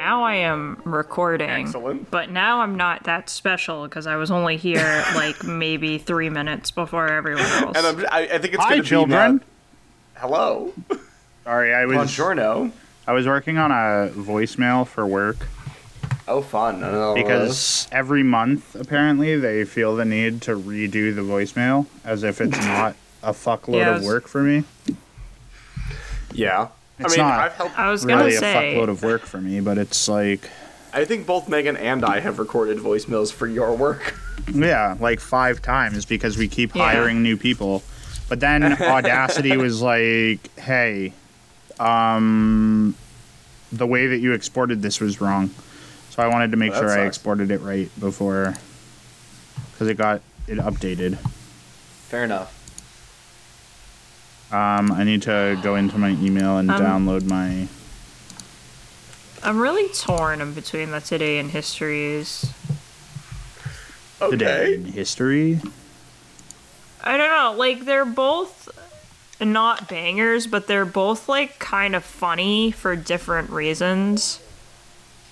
Now I am recording. Excellent. But now I'm not that special because I was only here like maybe three minutes before everyone else. And I'm, I, I think it's Hi, going to children. be. Hello. Sorry, I was Buongiorno. I was working on a voicemail for work Oh, fun. I because every month apparently they feel the need to redo the voicemail as if it's not a fuckload Yeah, of work for me. yeah. It's I mean, not. I've helped. I was gonna Really a say, fuckload of work for me, but it's like I think both Megan and I have recorded voicemails for your work. yeah, like five times because we keep Yeah. hiring new people. But then Audacity was like, "Hey, um, the way that you exported this was wrong." So I wanted to make Well, that sure I sucks. exported it right before because it got it updated. Fair enough. Um, I need to go into my email and Um, download my. I'm really torn in between the today and histories. Today Okay. in history. I don't know, like they're both not bangers, but they're both like kind of funny for different reasons.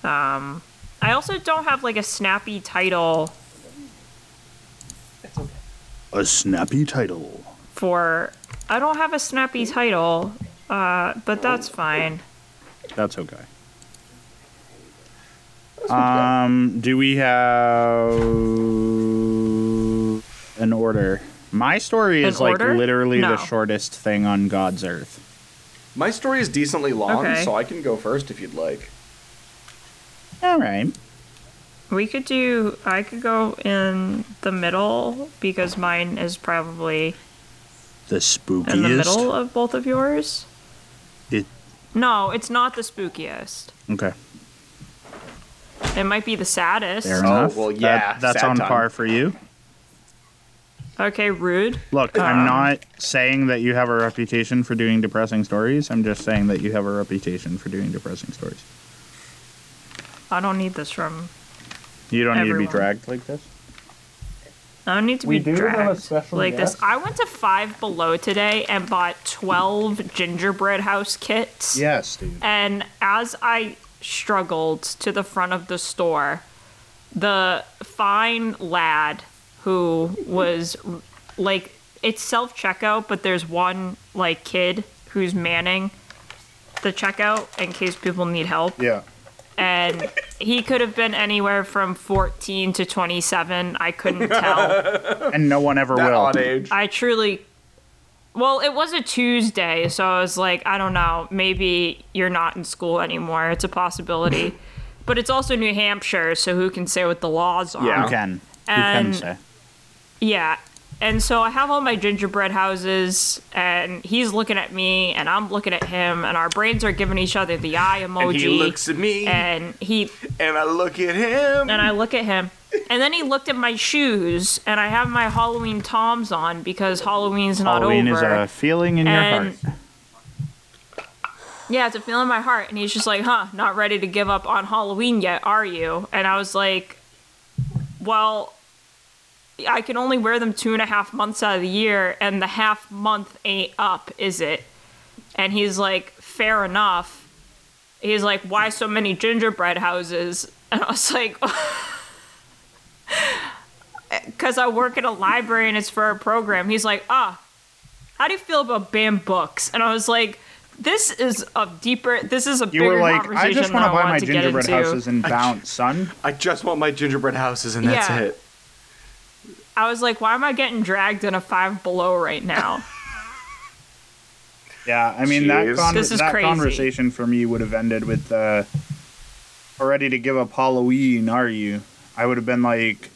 Um, I also don't have like a snappy title It's Okay. A snappy title. for. I don't have a snappy title, uh, but that's fine. That's okay. Um, do we have an order? My story An is like order? literally No. the shortest thing on God's earth. My story is decently long, Okay. so I can go first if you'd like. All right. We could do. I could go in the middle because mine is probably The spookiest. in the middle of both of yours. It, No, it's not the spookiest. okay. It might be the saddest. Fair Oh, enough. well, That- yeah, that's on time. par for you. Okay, rude. Look, Um, I'm not saying that you have a reputation for doing depressing stories. I'm just saying that you have a reputation for doing depressing stories. I don't need this from. You don't need to be dragged like this. I don't need to We be do have a dragged special like guest. this. I went to Five Below today and bought twelve gingerbread house kits. Yes, dude. And as I struggled to the front of the store, the fine lad who was like, it's self checkout, but there's one like kid who's manning the checkout in case people need help. Yeah. And he could have been anywhere from 14 to 27. I couldn't tell. And no one ever That will. odd age. I truly. Well, it was a Tuesday, so I was like, I don't know, maybe you're not in school anymore. It's a possibility. but it's also New Hampshire, so who can say what the laws are? Yeah. Who can? Who can say? Yeah. And so I have all my gingerbread houses, and he's looking at me, and I'm looking at him, and our brains are giving each other the eye emoji. And he looks at me, and, he and I look at him. and I look at him. And then he looked at my shoes, and I have my Halloween Toms on because Halloween's not over. Halloween is a feeling in your heart. yeah, it's a feeling in my heart. And he's just like, huh, not ready to give up on Halloween yet, are you? And I was like, well, I can only wear them two and a half months out of the year, and the half month ain't up, is it? And he's like, fair enough. He's like, why so many gingerbread houses? And I was like, because I work at a library and it's for a program. He's like, ah, how do you feel about banned books? And I was like, this is a deeper, this is a You bigger were like, I conversation just than want to I buy my wanted to get gingerbread houses and bounce, son. I just want my gingerbread houses, and that's Yeah. it. I was like, why am I getting dragged in a five below right now? Yeah, I mean that con- This is that crazy. conversation for me would have ended with uh, ready to give up Halloween, are you? I would have been like,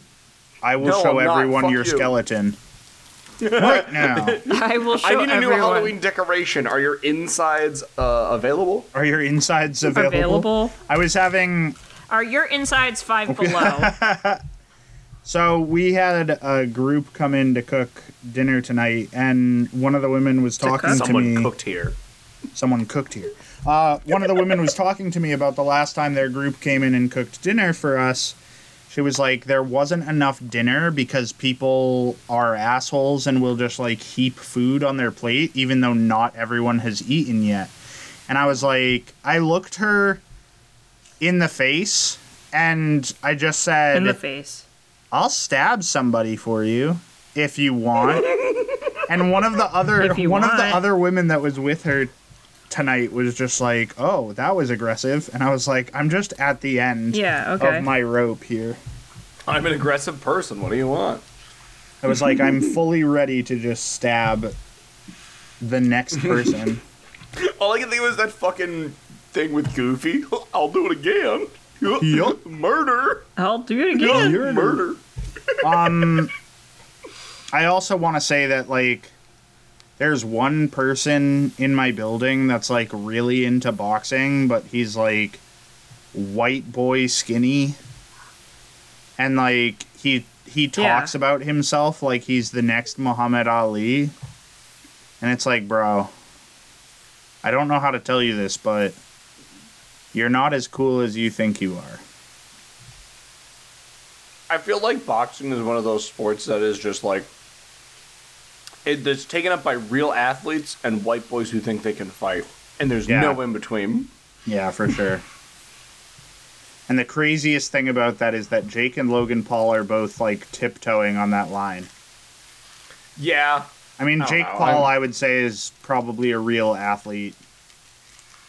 I will No, show I'm everyone your you. skeleton. right now. I will show I need a new. Halloween decoration. Are your insides uh, available? Are your insides available? available. I was having Are your insides five below? So we had a group come in to cook dinner tonight, and one of the women was talking to Someone me. cooked here. Someone cooked here. Uh, one of the women was talking to me about the last time their group came in and cooked dinner for us. She was like, there wasn't enough dinner because people are assholes and will just like heap food on their plate, even though not everyone has eaten yet. And I was like, I looked her in the face and I just said, In the face. I'll stab somebody for you if you want. and one of the other If you one of the other women that was with her tonight was just like, "Oh, that was aggressive." And I was like, "I'm just at the end Yeah, okay. of my rope here." I'm an aggressive person. What do you want? I was like, "I'm fully ready to just stab the next person." All I can think of is that fucking thing with Goofy. I'll do it again. Yup. Murder. I'll do it again. For you. Murder. Um I also want to say that like there's one person in my building that's like really into boxing, but he's like white boy skinny. And like he he Yeah. talks about himself like he's the next Muhammad Ali. And it's like, bro, I don't know how to tell you this, but you're not as cool as you think you are. I feel like boxing is one of those sports that is just like it, it's taken up by real athletes and white boys who think they can fight, and there's Yeah. no in between. Yeah, for sure. And the craziest thing about that is that Jake and Logan Paul are both like tiptoeing on that line. Yeah, I mean, I Jake know, Paul, I'm- I would say, is probably a real athlete.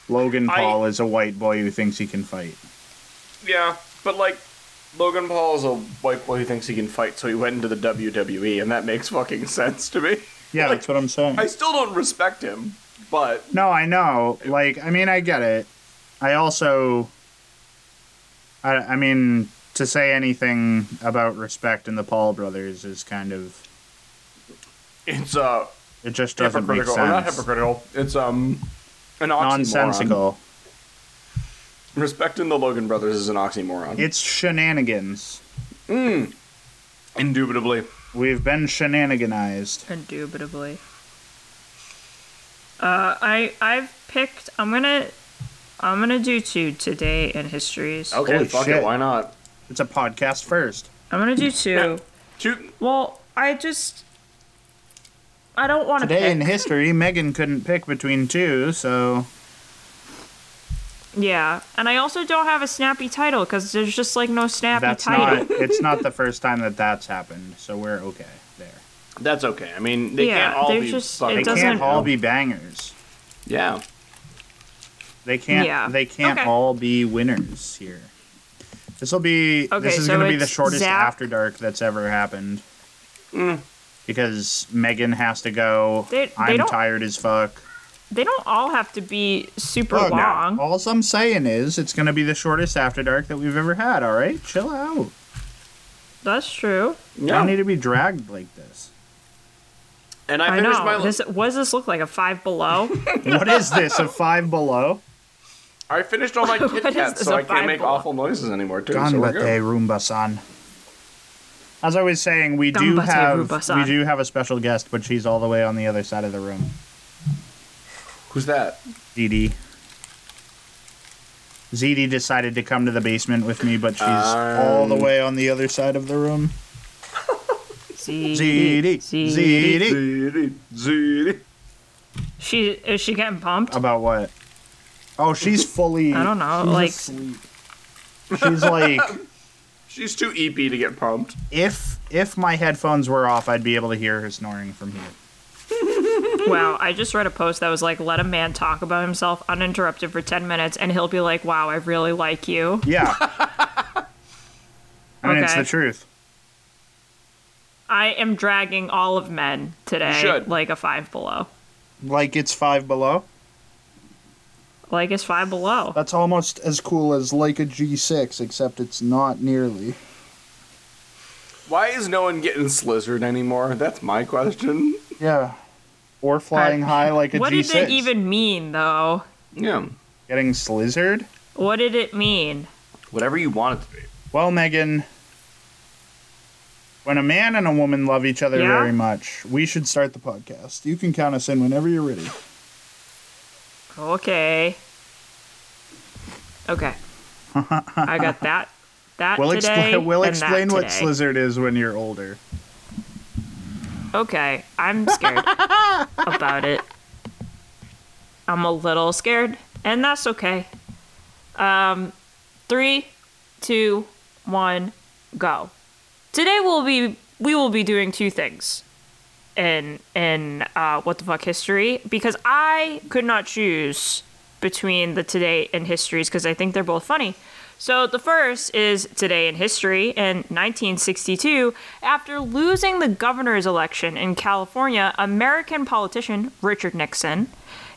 Logan I- Paul is a white boy who thinks he can fight. yeah, but like Logan Paul is a white boy who thinks he can fight, so he went into the WWE, and that makes fucking sense to me. Yeah, Like, that's what I'm saying. I still don't respect him, but No, I know. Like, I mean, I get it. I also, I, I mean, to say anything about respect in the Paul brothers is kind of, it's uh it just doesn't make hypocritical. sense. Or not hypocritical. It's um an oxymoron. Nonsensical. Respecting the Logan brothers is an oxymoron. It's shenanigans. Indubitably. We've been shenaniganized. Indubitably. Uh, I I've picked. I'm gonna I'm gonna do two today in histories. Okay, Holy fuck shit. it. Why not? It's a podcast first. I'm gonna do two. Two. Well, I just I don't want to Today pick. in history, Megan couldn't pick between two, so yeah, and I also don't have a snappy title because there's just like no snappy that's title. not. It's not the first time that that's happened, so we're okay there. That's okay. I mean, they Yeah, can't all be. just- fucking- They can't all be bangers. Yeah. They can't. Yeah. They can't Okay. all be winners here. This will be. Okay, this is so going to be the shortest Zach- after dark that's ever happened. Mm. Because Megan has to go. They- they I'm don't- tired as fuck. They don't all have to be super Look, long. All I'm saying is it's going to be the shortest after dark that we've ever had. All right, chill out. That's true. Yeah. Don't need to be dragged like this. and I I, finished know. my. This, what does this look like? A five below? What is this? A five below? I finished all my Kit is Kats, so I can't make below? awful noises anymore, too. So we're Ganbate good. Roomba-san. As I was saying, we do have Roomba-san. we do have a special guest, but she's all the way on the other side of the room. Who's that? Dee Dee. ZD decided to come to the basement with me, but she's all the Um. way on the other side of the room. ZD. ZD. ZD. ZD. Ziti. Ziti. She is she getting pumped? About what? Oh, she's fully. I don't know, she's like- asleep. She's like, She's too EP to get pumped. if if my headphones were off, I'd be able to hear her snoring from here. Wow, I just read a post that was like, let a man talk about himself uninterrupted for 10 minutes and he'll be like, wow, I really like you. Yeah. I mean, it's the truth. I am dragging all of men today like a five below. Like it's five below. like it's Five Below. That's almost as cool as like a G6, except it's not nearly. Why is no one getting slizzard anymore? That's my question. Yeah. Or flying high like a what G6. did it even mean, though? Yeah. Getting slizzard? What did it mean? Whatever you want it to be. Well, Megan, when a man and a woman love each other Yeah? very much, we should start the podcast. You can count us in whenever you're ready. Okay. Okay. I got that. That We'll today. explain. We'll and that explain what today. slizzard is when you're older. Okay, I'm scared about it. I'm a little scared, and that's okay. Um, three, two, one, go. Today we'll be we will be doing two things in in uh, what the fuck history because I could not choose between the today and histories because I think they're both funny. So the first is today in history in 1962 after losing the governor's election in California, American politician Richard Nixon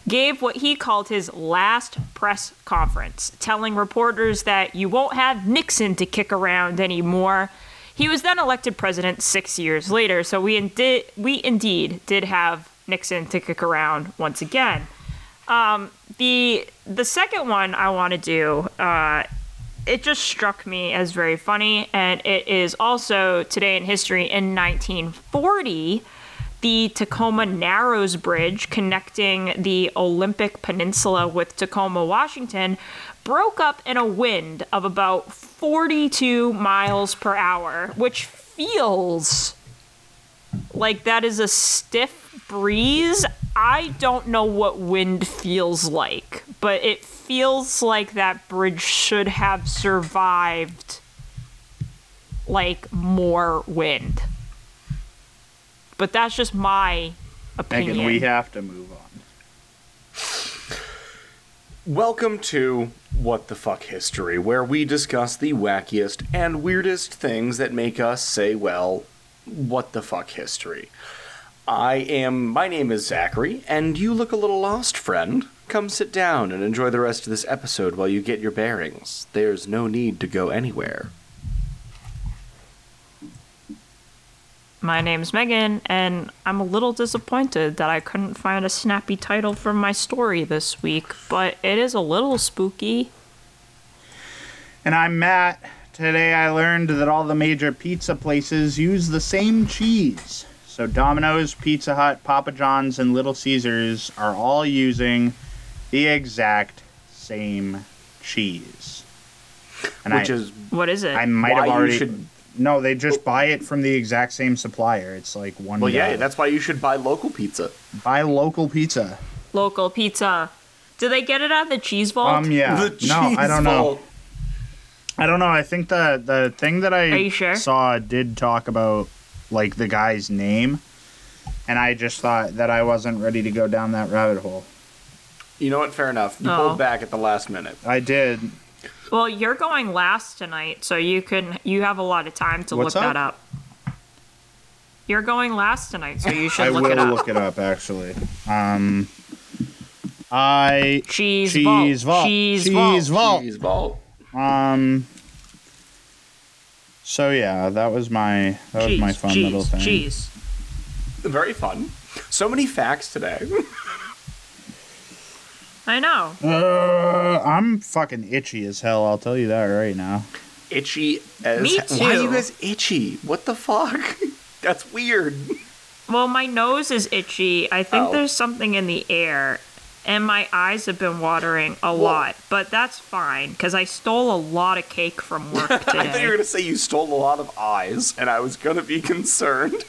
gave what he called his last press conference, telling reporters that you won't have Nixon to kick around anymore. He was then elected president six years later, so we indeed we indeed did have Nixon to kick around once again. Um, the the second one I want to do, uh, it just struck me as very funny, and it is also today in history in 1940. The Tacoma Narrows Bridge connecting the Olympic Peninsula with Tacoma, Washington, broke up in a wind of about 42 miles per hour, which feels like that is a stiff breeze. I don't know what wind feels like, but it feels like that bridge should have survived like more wind. But that's just my opinion. Megan, we have to move on. Welcome to What the Fuck History, where we discuss the wackiest and weirdest things that make us say, well, what the fuck history. I am, my name is Zachary, and you look a little lost, friend. Come sit down and enjoy the rest of this episode while you get your bearings. There's no need to go anywhere. My name's Megan, and I'm a little disappointed that I couldn't find a snappy title for my story this week, but it is a little spooky. And I'm Matt. Today I learned that all the major pizza places use the same cheese. So Domino's, Pizza Hut, Papa John's, and Little Caesars are all using the exact same cheese. And Which I, is What is it? I might why have you already. should- No, they just buy it from the exact same supplier. It's like one. well, yeah, that's why you should buy local pizza. buy local pizza. Local pizza. Do they get it at the cheese vault? Um, yeah. The no, I cheese don't know. I don't know. I think the the thing that I Are you sure? saw did talk about like the guy's name, and I just thought that I wasn't ready to go down that rabbit hole. You know what? Fair enough. You Oh. pulled back at the last minute. I did. Well, you're going last tonight, so you can you have a lot of time to What's look up? that up. You're going last tonight, so you should I look will it up. look it up actually. Um, I Cheese, cheese vault. vault. Cheese, Cheese vault. vault. Cheese vault. Um. So yeah, that was my that was my fun cheese, little thing. cheese. Very fun. So many facts today. I know. Uh, I'm fucking itchy as hell. I'll tell you that right now. itchy as Me Why are you guys itchy? What the fuck? That's weird. Well, my nose is itchy. I think Oh. there's something in the air, and my eyes have been watering a lot. But that's fine because I stole a lot of cake from work I thought you were gonna say you stole a lot of eyes, and I was gonna be concerned.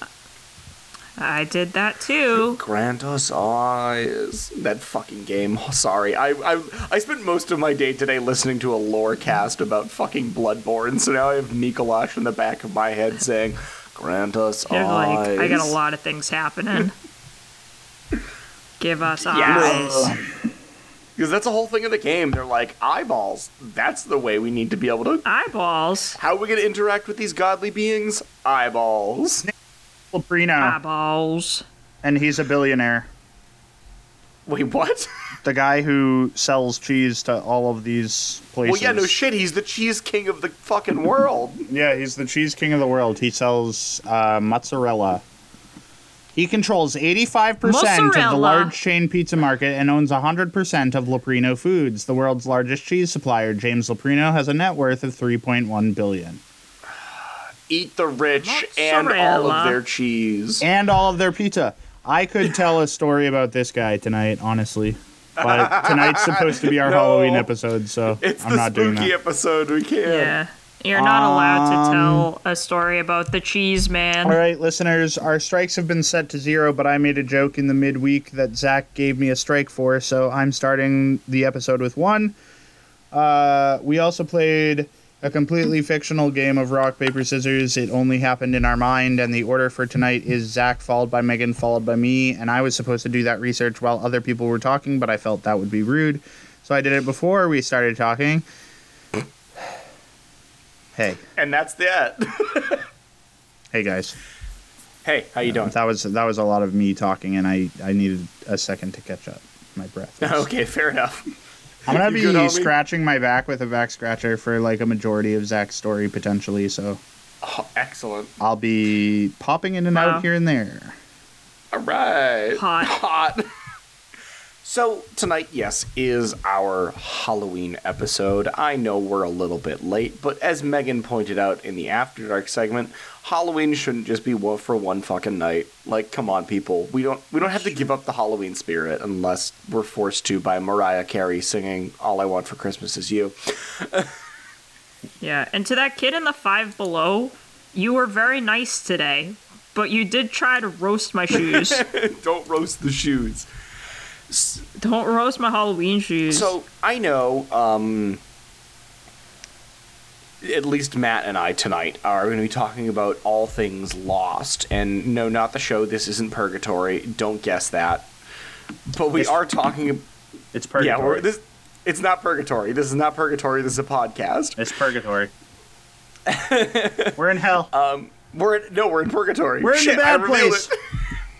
I did that too. Grant us eyes. That fucking game. Sorry, I, I I spent most of my day today listening to a lore cast about fucking Bloodborne, so now I have Micolash in the back of my head saying, "Grant us You're eyes." like, I got a lot of things happening. Give us Yes. eyes. Because that's the whole thing of the game. They're like eyeballs. That's the way we need to be able to. Eyeballs. How are we gonna interact with these godly beings? Eyeballs. Leprino, Eyeballs. and he's a billionaire. Wait, what? The guy who sells cheese to all of these places. well, yeah, no shit. He's the cheese king of the fucking world. Yeah, he's the cheese king of the world. He sells uh, mozzarella. He controls 85% of the large chain pizza market and owns 100% of Leprino Foods, the world's largest cheese supplier. James Leprino has a net worth of 3.1 billion. Eat the rich and all of their cheese. And all of their pizza. I could tell a story about this guy tonight, honestly. But tonight's supposed to be our No. Halloween episode, so It's I'm the not doing spooky that. episode. We can't. Yeah. You're not allowed Um, to tell a story about the cheese man. All right, listeners, our strikes have been set to zero, but I made a joke in the midweek that Zach gave me a strike for, so I'm starting the episode with one. Uh, we also played a completely fictional game of rock, paper, scissors. It only happened in our mind, and the order for tonight is Zach, followed by Megan, followed by me, and I was supposed to do that research while other people were talking, but I felt that would be rude, so I did it before we started talking. Hey, And that's that. hey guys. hey, how you uh, doing? That was that was a lot of me talking, and I I needed a second to catch up. My breath. is- Okay, fair enough. I'm gonna You be good, homie? scratching my back with a back scratcher for like a majority of Zach's story potentially. So Oh, excellent. I'll be popping in and Wow. out here and there. All right. Hot. Hot. So, tonight, yes, is our Halloween episode. I know we're a little bit late, but as Megan pointed out in the After Dark segment, Halloween shouldn't just be one for one fucking night. Like, come on, people. We don't we don't have to give up the Halloween spirit unless we're forced to by Mariah Carey singing "All I Want for Christmas Is You." Yeah, and to that kid in the five below, you were very nice today, but you did try to roast my shoes. don't roast the shoes. Don't roast my Halloween shoes. So I know, um, at least Matt and I tonight are going to be talking about all things Lost, and no, not the show. This isn't Purgatory. Don't guess that. But we It's- are talking. It's Yeah, purgatory. we're, this. It's not Purgatory. This is not Purgatory. This is a podcast. it's purgatory. we're in hell. Um, we're in, no, we're in Purgatory. we're in Shit, the bad place.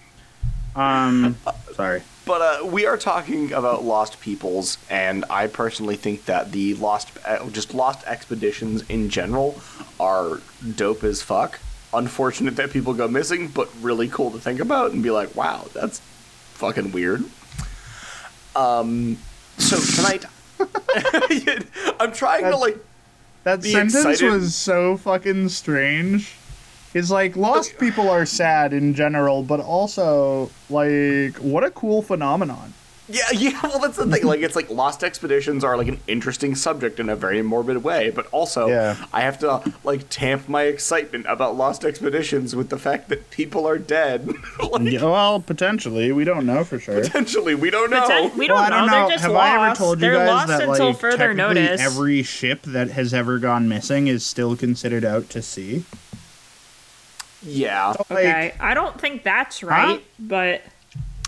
um, sorry. But uh, we are talking about lost peoples, and I personally think that the lost, uh, just lost expeditions in general, are dope as fuck. Unfortunate that people go missing, but really cool to think about and be like, wow, that's fucking weird. Um, so tonight, I'm trying to like, That sentence excited. was so fucking strange. It's like lost people are sad in general, but also like what a cool phenomenon. yeah, yeah. Well, that's the thing. Like, it's like lost expeditions are like an interesting subject in a very morbid way, but also Yeah. I have to like tamp my excitement about lost expeditions with the fact that people are dead. like, Yeah, well, potentially, we don't know for sure. potentially, we don't know. Poten- we don't well, I know. don't know. They're just Have lost. I ever told you They're guys lost that until like further technically notice. every ship that has ever gone missing is still considered out to sea? Yeah. Like, okay, I don't think that's right, but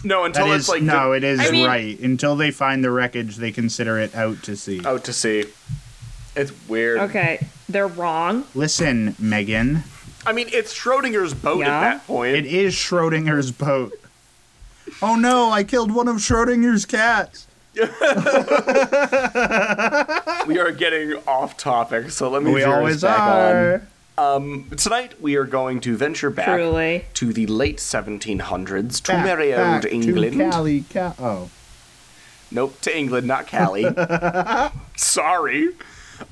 No, until That it's is like no, the- it is I mean- right. Until they find the wreckage, they consider it out to sea. out to sea. It's weird. okay, they're wrong. Listen, Megan, I mean, it's Schrodinger's boat Yeah? at that point. it is Schrodinger's boat. Oh no! I killed one of Schrodinger's cats. we are getting off topic, so let me We always back are. on. Tonight we are going to venture back Truly. to the late 1700s to Back- merry old England. To Cali, Ca- oh, Nope, to England, not Cali. Sorry.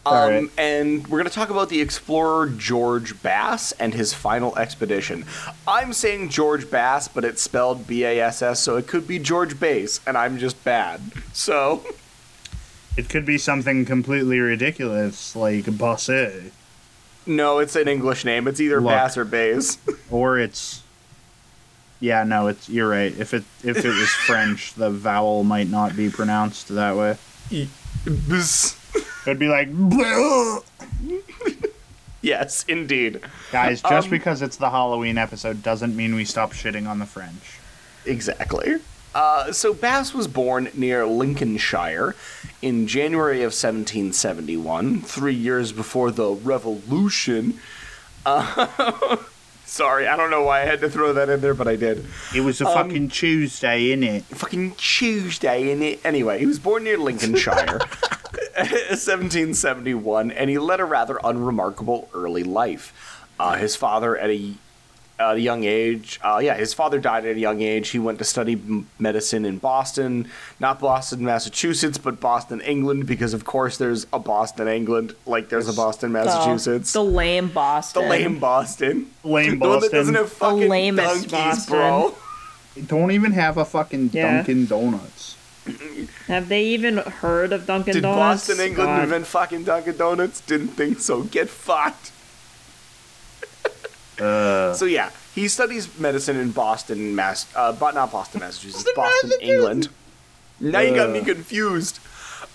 Um, Alright. And we're going to talk about the explorer George Bass and his final expedition. I'm saying George Bass, but it's spelled B A S S, so it could be George Bass, and I'm just bad. So, it could be something completely ridiculous like Bosse, no, it's an English name. It's either Look. Bass or Bass. or it's. Yeah, no, it's you're right. If it if it was French, the vowel might not be pronounced that way. It'd be like, yes, indeed. guys. Just Um, because it's the Halloween episode doesn't mean we stop shitting on the French. Exactly. Uh, so Bass was born near Lincolnshire in January of 1771, three years before the Revolution. Uh, Sorry, I don't know why I had to throw that in there, but I did. It was a Um, fucking Tuesday, innit? Fucking Tuesday in it. Anyway, he was born near Lincolnshire, 1771, and he led a rather unremarkable early life. Uh, his father, at a, at a young age, uh, yeah, his father died at a young age. He went to study medicine in Boston, not Boston, Massachusetts, but Boston, England, because of course there's a Boston, England, like there's a Boston, Massachusetts. The lame Boston. The lame Boston. Lame The one that Boston. doesn't have fucking lamest donkeys, Boston. bro. Don't even have a fucking Yeah. Dunkin' Donuts. Have they even heard of Dunkin' Did Donuts? Boston, England God. invent fucking Dunkin' Donuts? Didn't think so. Get fucked. Uh, So yeah, he studies medicine in Boston, Mass. Uh, but not Boston, Massachusetts. Boston, England. Now you got me Uh. confused.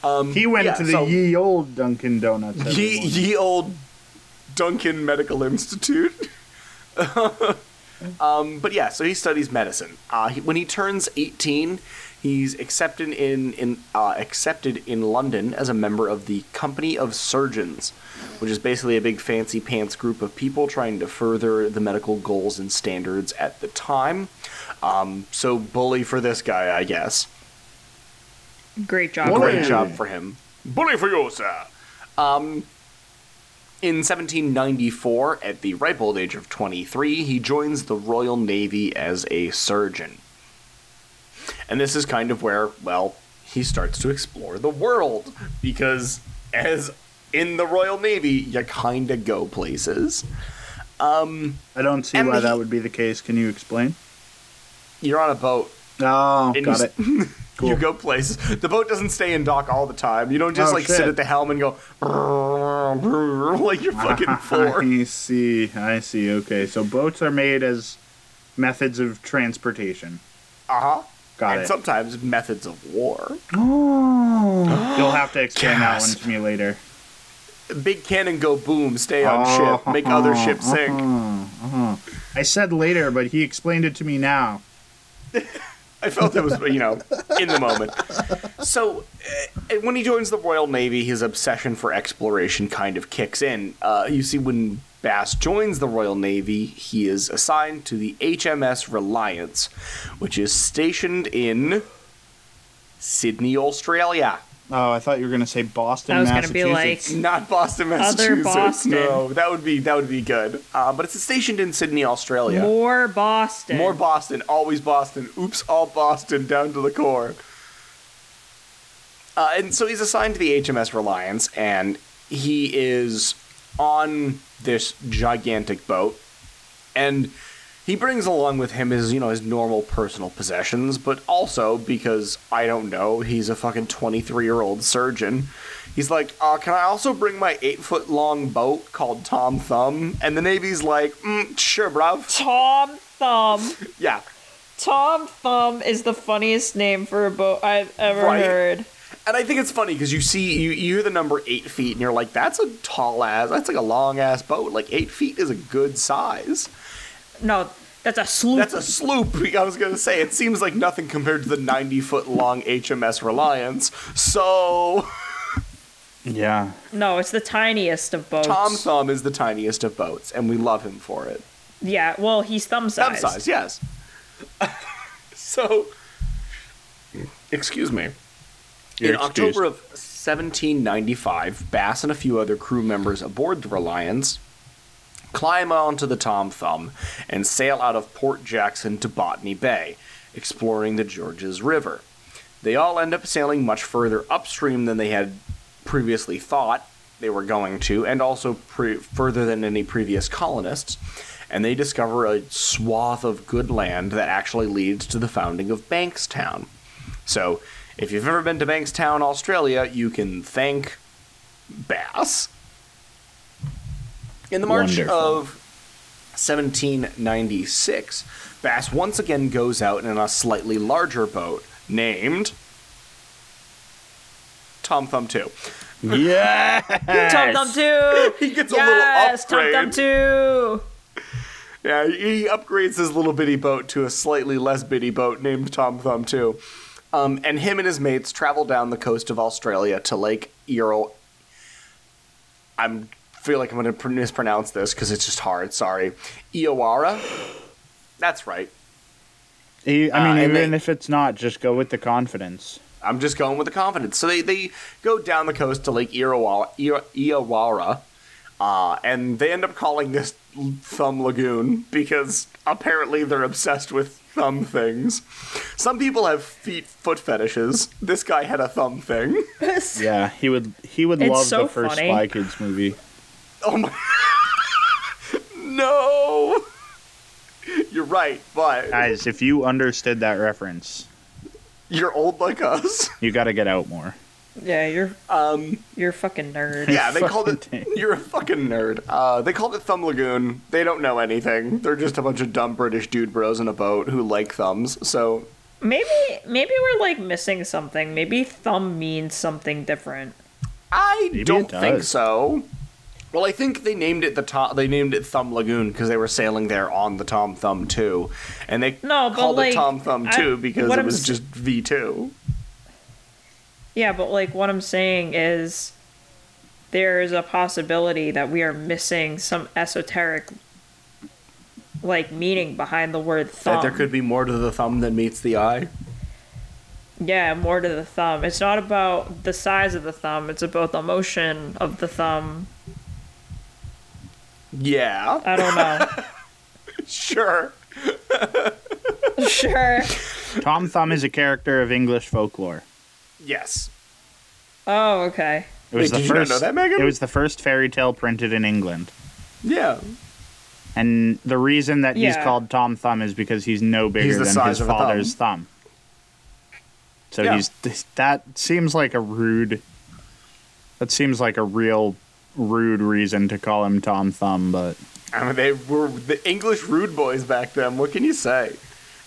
Um, he went yeah, to the so ye old Dunkin' Donuts. ye, ye old Dunkin' Medical Institute. um, but yeah, so he studies medicine. Uh, he, when he turns 18, he's accepted in in uh, accepted in London as a member of the Company of Surgeons, which is basically a big fancy pants group of people trying to further the medical goals and standards at the time. Um, so bully for this guy, I guess. Great job. Bully. Great job for him. Bully for you, sir. Um, in 1794, at the ripe old age of 23, he joins the Royal Navy as a surgeon. And this is kind of where, well, he starts to explore the world. Because, as in the Royal Navy, you kind of go places. Um, I don't see why he- that would be the case. Can you explain? you're on a boat. Oh, got you, it. You go places. The boat doesn't stay in dock all the time. You don't just Oh, like shit. sit at the helm and go like you're fucking four. I see. I see. Okay, so boats are made as methods of transportation. Uh huh. Got and it. sometimes methods of war. Oh, you'll have to explain that one to me later. Big cannon go boom, stay on Oh, ship, make other ships sink. Uh-huh. I said later, but he explained it to me now. I felt it was, you know, in the moment. So, uh, when he joins the Royal Navy, his obsession for exploration kind of kicks in. Uh, you see, when Bass joins the Royal Navy, he is assigned to the HMS Reliance, which is stationed in Sydney, Australia. Oh, I thought you were gonna say Boston, I was gonna be Massachusetts. Not Boston, Other Massachusetts. Boston. No, that would be that would be good. Uh, but it's stationed in Sydney, Australia. More Boston. More Boston, always Boston. Oops, all Boston down to the core. Uh, and so he's assigned to the HMS Reliance, and he is on this gigantic boat, and he brings along with him his, you know, his normal personal possessions, but also because I don't know, he's a fucking twenty-three-year-old surgeon. He's like, uh, can I also bring my eight-foot-long boat called Tom Thumb? And the Navy's like, mm, sure, bruv. Tom Thumb. Yeah, Tom Thumb is the funniest name for a boat I've ever Right. heard. And I think it's funny because you see, you, you hear the number eight feet, and you're like, that's a tall ass, that's like a long ass boat. Like, eight feet is a good size. No, that's a sloop. That's a sloop. I was going to say, it seems like nothing compared to the 90 foot long HMS Reliance. So, Yeah. no, it's the tiniest of boats. Tom Thumb is the tiniest of boats, and we love him for it. Yeah, well, he's thumb Thumb size. size, yes. so, excuse me. You're in October of 1795, Bass and a few other crew members aboard the Reliance climb onto the Tom Thumb and sail out of Port Jackson to Botany Bay, exploring the Georges River. They all end up sailing much further upstream than they had previously thought they were going to, and also pre- further than any previous colonists. And they discover a swath of good land that actually leads to the founding of Bankstown. So, if you've ever been to Bankstown, Australia, you can thank Bass. In the March Wonderful. of 1796, Bass once again goes out in a slightly larger boat named Tom Thumb 2. Yeah. Tom Thumb 2! He gets a little off. yes, Tom. Thumb 2! Yeah, he upgrades his little bitty boat to a slightly less bitty boat named Tom Thumb 2. Um, and him and his mates travel down the coast of Australia to Lake Euro. I'm feel like I'm going to mispronounce this because it's just hard. Sorry. Iowara? That's right. I Uh, mean, and even they- if it's not, just go with the confidence. I'm just going with the confidence. So they, they go down the coast to Lake Iowara, Iowara uh, and they end up calling this Thumb Lagoon because apparently they're obsessed with thumb things. Some people have feet foot fetishes. This guy had a thumb thing. Yeah, he would. He would It's love so the first funny. Spy Kids movie. Oh my. no! You're right, but Guys, if you understood that reference, you're old like us. you got to get out more. Yeah, you're Um, you're a fucking nerd. yeah, they called it. Fucking You're a fucking nerd. Uh, they called it Thumb Lagoon. They don't know anything. They're just a bunch of dumb British dude bros in a boat who like thumbs. So Maybe maybe we're like missing something. Maybe thumb means something different. I Maybe don't think so. Well, I think they named it the Tom. They named it Thumb Lagoon because they were sailing there on the Tom Thumb two, and they No, called like, it Tom Thumb I- two because it I'm was just V two. Yeah, but like what I'm saying is there is a possibility that we are missing some esoteric like meaning behind the word thumb. That there could be more to the thumb than meets the eye. Yeah, more to the thumb. It's not about the size of the thumb, it's about the motion of the thumb. Yeah, I don't know. sure. sure. Tom Thumb is a character of English folklore. Yes. Oh, okay. It was Wait, the did you first. know that, Megan? It was the first fairy tale printed in England, Yeah. and the reason that he's called Tom Thumb is because he's no bigger He's the than size his of a father's thumb. So Yeah. he's that seems like a rude. That seems like a real rude reason to call him Tom Thumb, but I mean, they were the English rude boys back then. What can you say?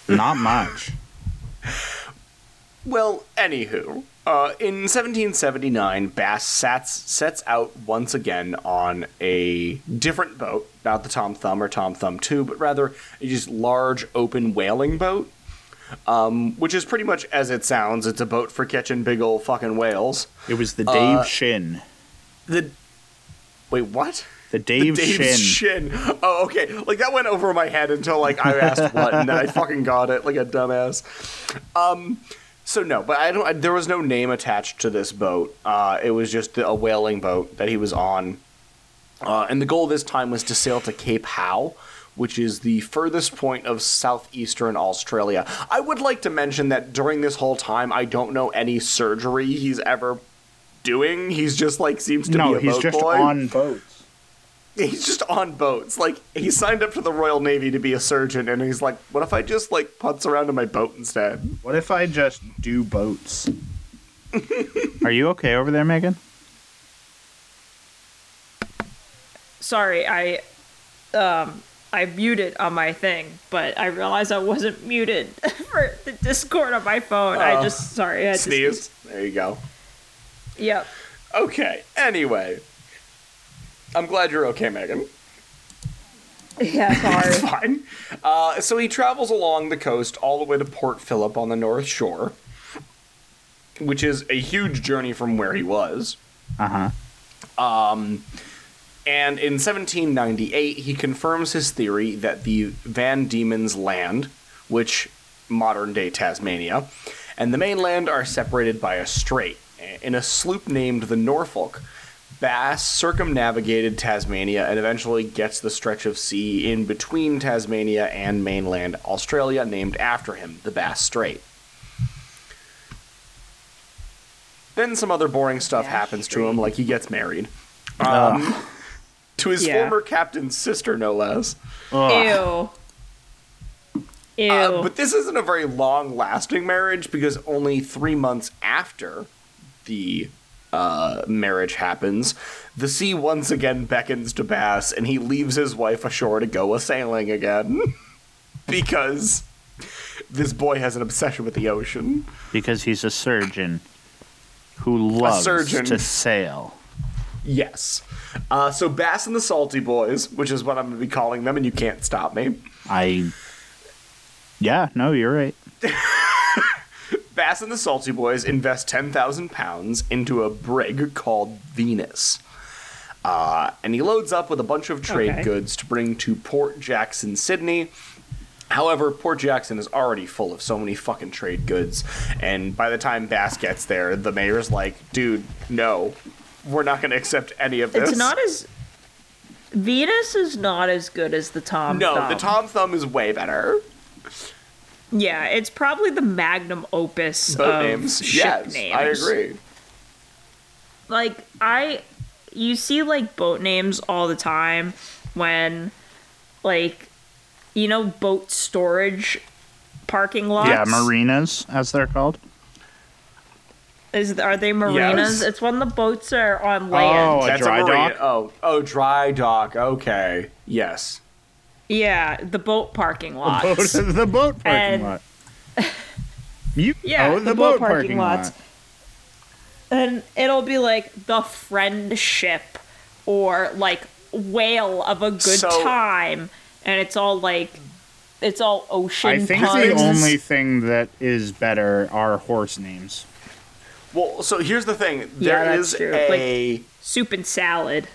not much. Well, anywho, uh, in 1779, Bass sats, sets out once again on a different boat, not the Tom Thumb or Tom Thumb 2, but rather a just large open whaling boat, um, which is pretty much as it sounds. It's a boat for catching big old fucking whales. It was the Dave Uh, Shin. The wait, what? The Dave Dave's Shin. shin. Oh, okay. Like that went over my head until like I asked what, and then I fucking got it like a dumbass. Um, so no, but I don't. I, there was no name attached to this boat. Uh, it was just a whaling boat that he was on, uh, and the goal this time was to sail to Cape Howe. Which is the furthest point of southeastern Australia. I would like to mention that during this whole time, I don't know any surgery he's ever doing. He's just like seems to No, be a he's boat just boy. on boats. He's just on boats. Like he signed up to the Royal Navy to be a surgeon, and he's like, "What if I just like putz around in my boat instead?" What if I just do boats? Are you okay over there, Megan? Sorry, I um I muted on my thing, but I realized I wasn't muted for the Discord on my phone. I Oh. just sorry, I had to Sneeze. There you go. Sneeze. Yep. Okay. Anyway, I'm glad you're okay, Megan. Yeah, It's sorry. fine. Uh, so he travels along the coast all the way to Port Phillip on the North Shore, which is a huge journey from where he was. Uh huh. Um, And in 1798, he confirms his theory that the Van Diemen's Land, which modern day Tasmania, and the mainland are separated by a strait. In a sloop named the Norfolk, Bass circumnavigated Tasmania and eventually gets the stretch of sea in between Tasmania and mainland Australia named after him, the Bass Strait. Then some other boring stuff Bass happens to him, like he gets married. Um, to his Yeah. former captain's sister, no less. Ew. Ew. Uh, but this isn't a very long lasting marriage because only three months after the uh, marriage happens, the sea once again beckons to Bass and he leaves his wife ashore to go a sailing again. because this boy has an obsession with the ocean. Because he's a surgeon who loves surgeon. to sail. Yes. Uh, so Bass and the Salty Boys, which is what I'm going to be calling them, and you can't stop me. I. Yeah, no, you're right. Bass and the Salty Boys invest 10,000 pounds into a brig called Venus. Uh, and he loads up with a bunch of trade Okay. goods to bring to Port Jackson, Sydney. However, Port Jackson is already full of so many fucking trade goods, and by the time Bass gets there, the mayor's like, "Dude, no, we're not going to accept any of this." It's not as Venus is not as good as the Tom. No, Thumb. the Tom Thumb is way better. Yeah, it's probably the magnum opus Boat of names, ship yes, names. I agree. Like I, you see like boat names all the time when, like, you know, boat storage parking lots. Yeah, marinas, as they're called. Is are they marinas? Yes. It's when the boats are on land. Oh, a That's dry a dock? Oh, oh, dry dock. Okay, yes. Yeah, the boat parking lots. Boat, the boat parking And- lot. You Yeah, know the, the, boat, boat parking, lots. lot. And it'll be like the friendship or like whale of a good So- time. And it's all like it's all ocean I think puns. the only thing that is better are horse names. Well, so here's the thing. Yeah, There that's is true. a soup and salad.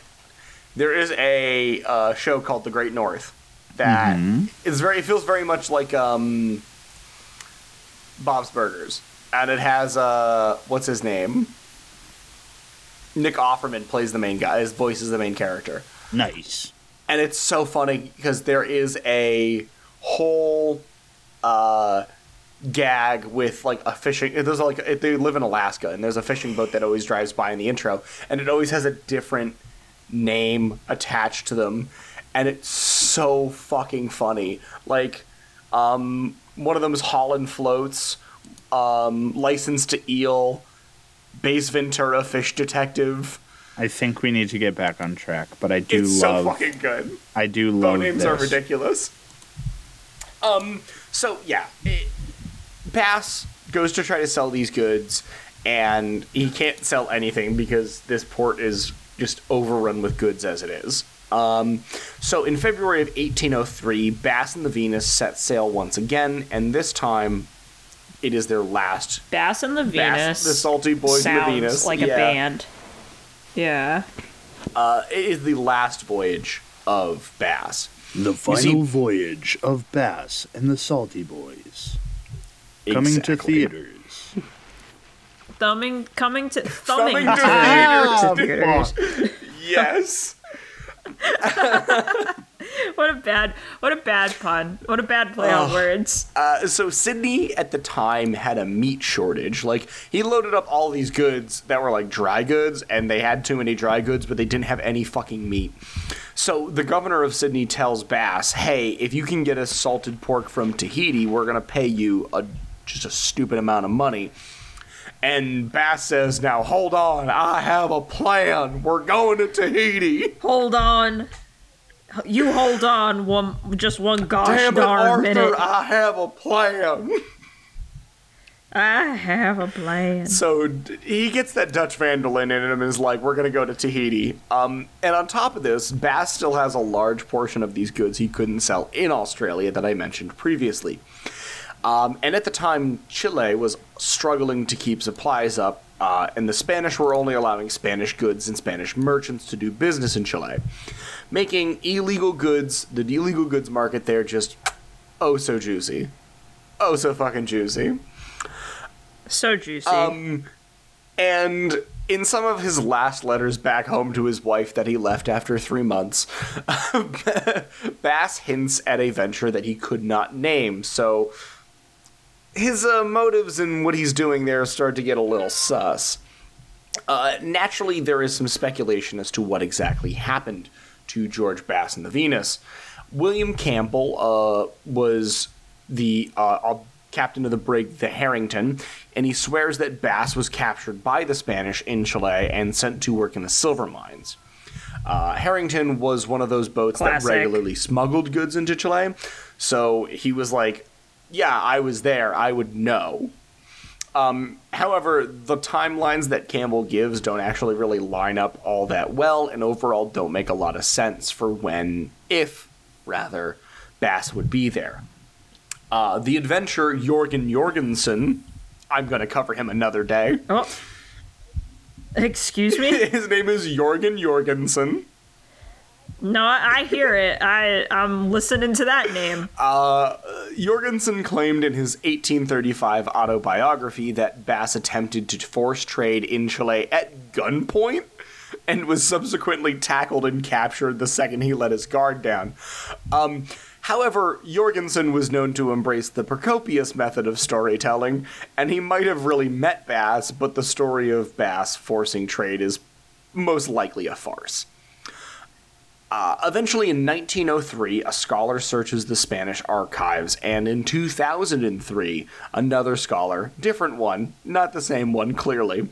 there is a uh, show called The Great North that is very it feels very much like um, Bob's Burgers, and it has uh what's his name? Nick Offerman plays the main guy. His voice is the main character. Nice. and it's so funny because there is a whole uh, gag with like a fishing. There's like they live in Alaska, and there's a fishing boat that always drives by in the intro, and it always has a different name attached to them, and it's so fucking funny. Like, um, one of them is Holland Floats, um, License to Eel, Base Ventura Fish Detective. I think we need to get back on track, but I do It's love. so fucking good. I do Boat love names this. are ridiculous. Um. So yeah, it, Bass goes to try to sell these goods, and he can't sell anything because this port is just overrun with goods as it is. Um, so in February of 1803, Bass and the Venus set sail once again, and this time it is their last. Bass and the Venus. Bass, the Salty Boys and the sounds Venus, like a band. Yeah. Uh, it is the last voyage of Bass. The see- final voyage of Bass and the Salty Boys. Coming to theaters. Thumbing coming to thumbing, Thumbing to to theaters. theaters. Yes. What a bad what a bad pun. What a bad play on words. Uh, so Sydney at the time had a meat shortage. Like he loaded up all these goods that were like dry goods, and they had too many dry goods, but they didn't have any fucking meat. So the governor of Sydney tells Bass, "Hey, if you can get us salted pork from Tahiti, we're gonna pay you a just a stupid amount of money." And Bass says, "Now hold on, I have a plan. We're going to Tahiti." Hold on. You hold on one just one gosh Damn it, darn Arthur! minute. I have a plan. I have a plan. So he gets that Dutch van der Linde in him and is like, we're going to go to Tahiti. Um, and on top of this, Bass still has a large portion of these goods he couldn't sell in Australia that I mentioned previously. Um, and at the time, Chile was struggling to keep supplies up, uh, and the Spanish were only allowing Spanish goods and Spanish merchants to do business in Chile, making illegal goods, the illegal goods market there, just oh so juicy. Oh so fucking juicy. So juicy. Um, and in some of his last letters back home to his wife that he left after three months, Bass hints at a venture that he could not name. So his uh, motives and what he's doing there start to get a little sus. Uh, naturally, there is some speculation as to what exactly happened to George Bass and the Venus. William Campbell uh, was the uh, uh, captain of the brig, the Harrington, and he swears that Bass was captured by the Spanish in Chile and sent to work in the silver mines. Uh, Harrington was one of those boats Classic. that regularly smuggled goods into Chile, so he was like, "Yeah, I was there. I would know." Um, however, the timelines that Campbell gives don't actually really line up all that well, and overall don't make a lot of sense for when, if rather, Bass would be there. Uh, the adventure Jorgen Jorgensen, I'm going to cover him another day. oh, Excuse me? His name is Jorgen Jorgensen. No, I hear it. I I'm listening to that name. Uh, Jorgensen claimed in his 1835 autobiography that Bass attempted to force trade in Chile at gunpoint and was subsequently tackled and captured the second he let his guard down. Um, however, Jorgensen was known to embrace the Procopius method of storytelling, and he might have really met Bass, but the story of Bass forcing trade is most likely a farce. Uh, eventually, in 1903, a scholar searches the Spanish archives, and in 2003, another scholar, different one, not the same one, clearly,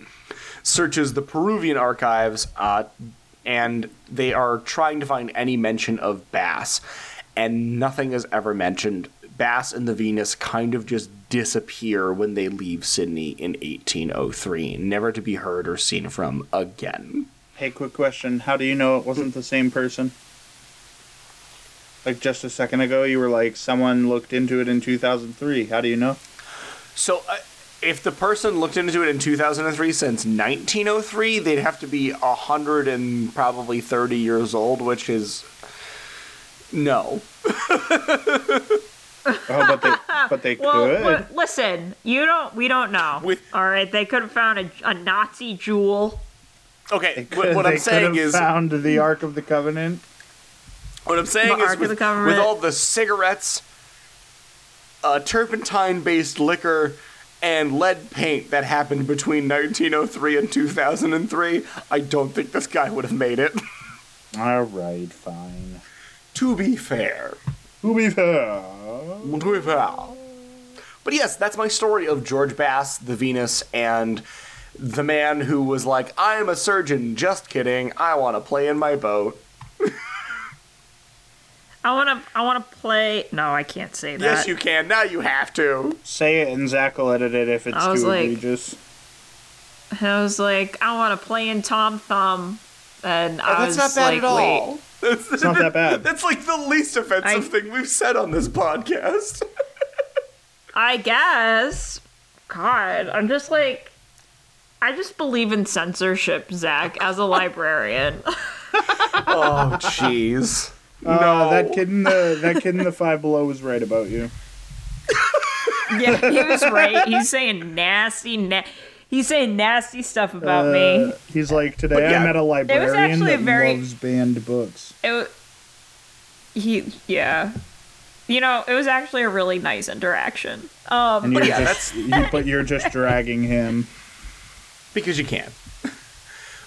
searches the Peruvian archives, uh, and they are trying to find any mention of Bass, and nothing is ever mentioned. Bass and the Venus kind of just disappear when they leave Sydney in 1803, never to be heard or seen from again. Hey, quick question. How do you know it wasn't the same person? Like just a second ago, you were like, someone looked into it in 2003. How do you know? So, uh, if the person looked into it in 2003 since 1903, they'd have to be 100 and probably 30 years old, which is. No. Oh, but they, but they Well, could. li- listen, you don't. We don't know. With- All right, they could have found a, a Nazi jewel. Okay, what, could- what they I'm could saying have is. found the Ark of the Covenant. What I'm saying The is, Ark of with, the Government. with all the cigarettes, uh, turpentine based liquor, and lead paint that happened between 1903 and 2003, I don't think this guy would have made it. All right, fine. to be fair. Who be fair? To be fair. But yes, that's my story of George Bass, the Venus, and the man who was like, I'm a surgeon, just kidding, I want to play in my boat. I wanna. I wanna play. No, I can't say that. Yes, you can, now you have to. Say it and Zach will edit it if it's I was too like- egregious. I was like, I wanna play in Tom Thumb, and oh, I Oh, was that's not bad like, at all. wait. That's, It's not that bad. That's like the least offensive I- thing we've said on this podcast. I guess. God, I'm just like, I just believe in censorship, Zach, as a librarian. oh, jeez. Uh, no. that kid in the that kid in the Five Below was right about you. yeah, he was right. He's saying nasty, na- he's saying nasty stuff about Uh, me. He's like, today yeah, I met a librarian actually a that very- loves banned books. It, wa- he, yeah. You know, it was actually a really nice interaction. Um, And you're yeah, just, you, but you're just dragging him. because you can.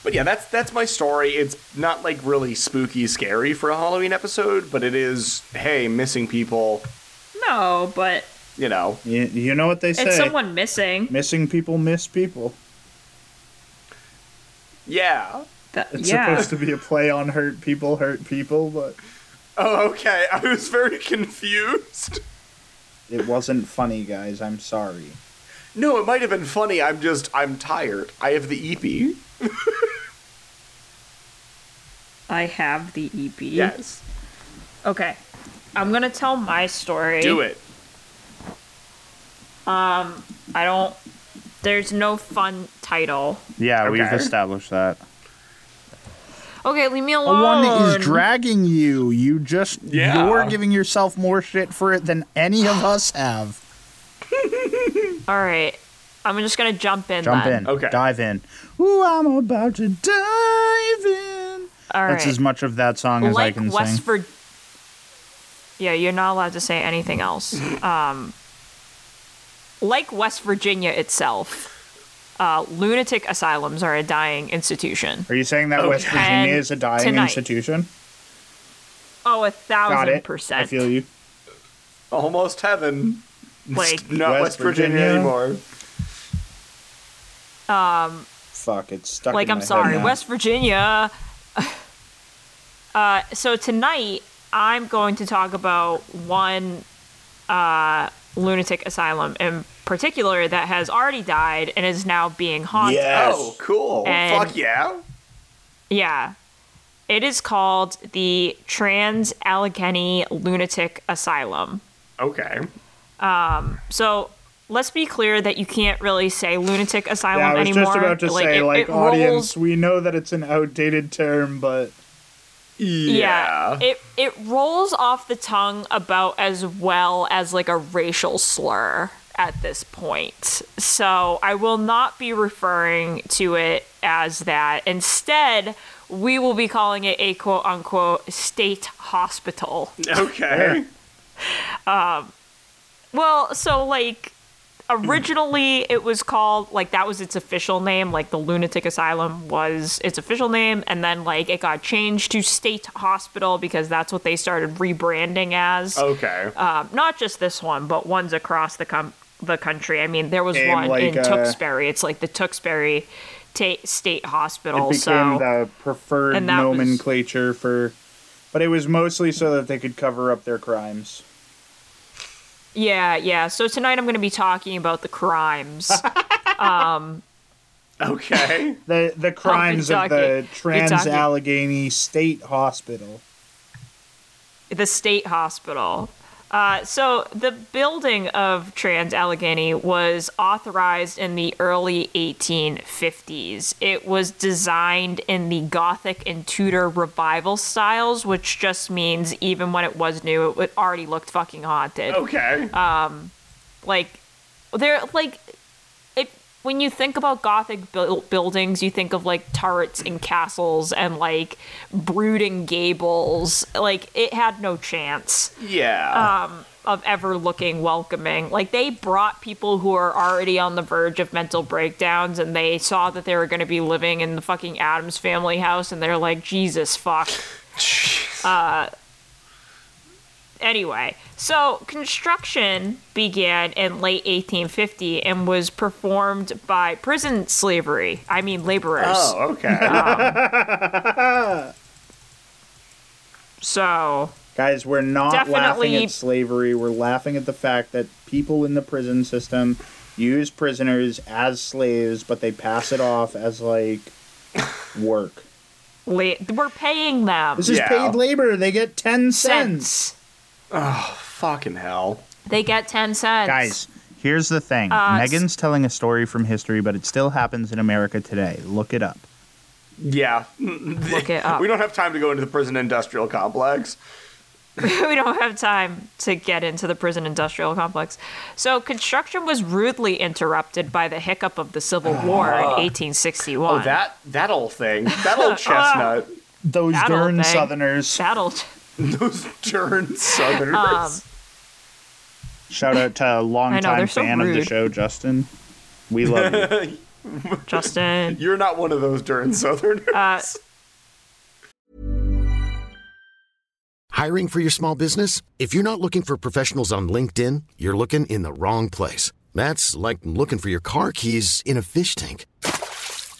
But yeah, that's that's my story. It's not like really spooky, scary for a Halloween episode, but it is. Hey, missing people. no, but You know, You, you know what they say? it's someone missing. Missing people miss people. yeah. That, It's yeah. supposed to be a play on hurt people hurt people, but Oh, okay. I was very confused. it wasn't funny, guys. I'm sorry. No, it might have been funny. I'm just I'm tired. I have the EP. I have the EP. Yes. Okay. I'm gonna tell my story. Do it. Um, I don't. There's no fun title. Yeah, we've established that. Okay, leave me alone. one is dragging you. You just Yeah. you're giving yourself more shit for it than any of us have. All right. I'm just gonna jump in. Jump then. in. Okay. Dive in. Ooh, I'm about to dive in. All That's right. as much of that song as I like can West sing. Vir- Yeah, you're not allowed to say anything else. Um, like West Virginia itself, uh, lunatic asylums are a dying institution. Are you saying that West Okay. Virginia is a dying Tonight. institution? Oh, a Got thousand it. percent. I feel you. Almost heaven. Like, Not West West, Virginia, Virginia. anymore. Fuck, it's stuck. like in I'm my head sorry, now. West Virginia. uh, so tonight I'm going to talk about one uh, lunatic asylum in particular that has already died and is now being haunted. Yes. Oh, cool. And- Fuck yeah. Yeah. It is called the Trans Allegheny Lunatic Asylum. Okay. Um, so let's be clear that you can't really say lunatic asylum Yeah, I was anymore. just about to like, say, it- like, it rolls- audience, we know that it's an outdated term, but Yeah. it it rolls off the tongue about as well as like a racial slur at this point. So I will not be referring to it as that. Instead, we will be calling it a quote unquote state hospital. okay. Well, so like originally it was called like that was its official name, like the lunatic asylum was its official name and then like it got changed to state hospital because that's what they started rebranding as. Okay. Um, not just this one, but ones across the com- the country. I mean, there was one like in a- Tewksbury. It's like the Tewksbury ta- State Hospital. it became so the preferred that was- nomenclature for. But it was mostly so that they could cover up their crimes. Yeah, yeah. So tonight I'm going to be talking about the crimes. um, okay. The the crimes of the Trans Allegheny State Hospital. the state hospital. Uh, so the building of Trans Allegheny was authorized in the early 1850s. It was designed in the Gothic and Tudor revival styles, which just means even when it was new, it, it already looked fucking haunted. Okay. Like, they're like, when you think about Gothic buil- buildings, you think of like turrets and castles and like brooding gables. Like, it had no chance yeah. of ever looking welcoming. Like they brought people who are already on the verge of mental breakdowns and they saw that they were going to be living in the fucking Addams family house and they're like, Jesus fuck. Uh, anyway, so construction began in late 1850 and was performed by prison slavery. I mean, laborers. oh, okay. Um, so, Guys, we're not laughing Definitely- at slavery. We're laughing at the fact that people in the prison system use prisoners as slaves, but they pass it off as like work. la- we're paying them This is Yeah. paid labor. They get 10 cents. cents. Oh, fucking hell. They get 10 cents. Guys, here's the thing. Uh, Megan's telling a story from history, but it still happens in America today. Look it up. Yeah. Look it up. We don't have time to go into the prison industrial complex. we don't have time to get into the prison industrial complex. So construction was rudely interrupted by the hiccup of the Civil War in 1861. Oh, that that old thing. That old chestnut. Those That old darn thing. Southerners. That'll Those darn southerners. um, Shout out to a know, longtime so fan of the show, Justin. We love you. Justin. You're not one of those darn southerners. Uh, Hiring for your small business? If you're not looking for professionals on LinkedIn, you're looking in the wrong place. That's like looking for your car keys in a fish tank.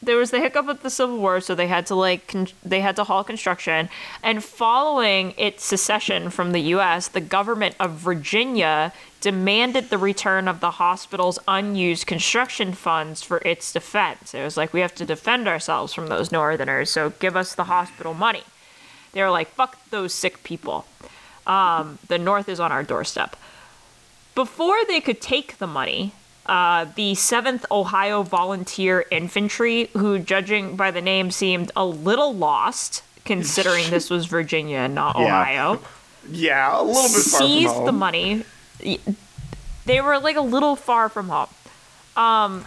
there was the hiccup of the Civil War, so they had to like con- they had to halt construction. And following its secession from the U.S., the government of Virginia demanded the return of the hospital's unused construction funds for its defense. It was like we have to defend ourselves from those Northerners, so give us the hospital money. They were like, "Fuck those sick people." Um, the North is on our doorstep. Before they could take the money, uh, the 7th Ohio Volunteer Infantry, who, judging by the name, seemed a little lost, considering this was Virginia and not Yeah. Ohio, yeah, a little bit seized the money. They were like a little far from home. Um,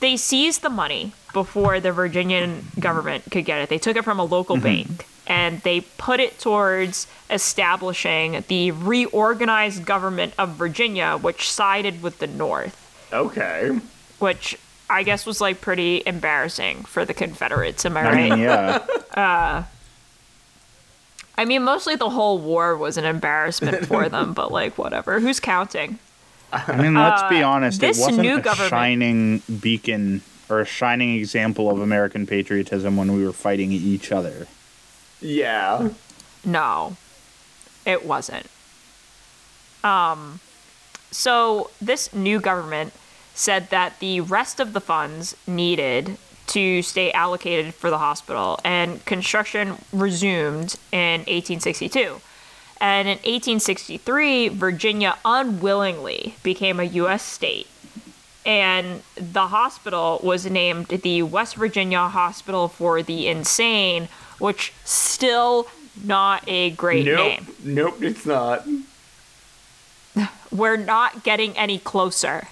they seized the money before the Virginian government could get it. They took it from a local bank and they put it towards establishing the reorganized government of Virginia, which sided with the North, Okay. which I guess was like pretty embarrassing for the Confederates. Am I I right? mean, yeah. I mean, mostly the whole war was an embarrassment for them, but like, whatever. Who's counting? I mean, let's be honest. It Uh, this wasn't new a government- shining beacon or a shining example of American patriotism when we were fighting each other. Yeah. No, it wasn't. Um, so this new government said that the rest of the funds needed to stay allocated for the hospital, and construction resumed in 1862. And in 1863, Virginia unwillingly became a U.S. state. And the hospital was named the West Virginia Hospital for the Insane, which still not a great Nope. name. Nope, it's not. We're not getting any closer.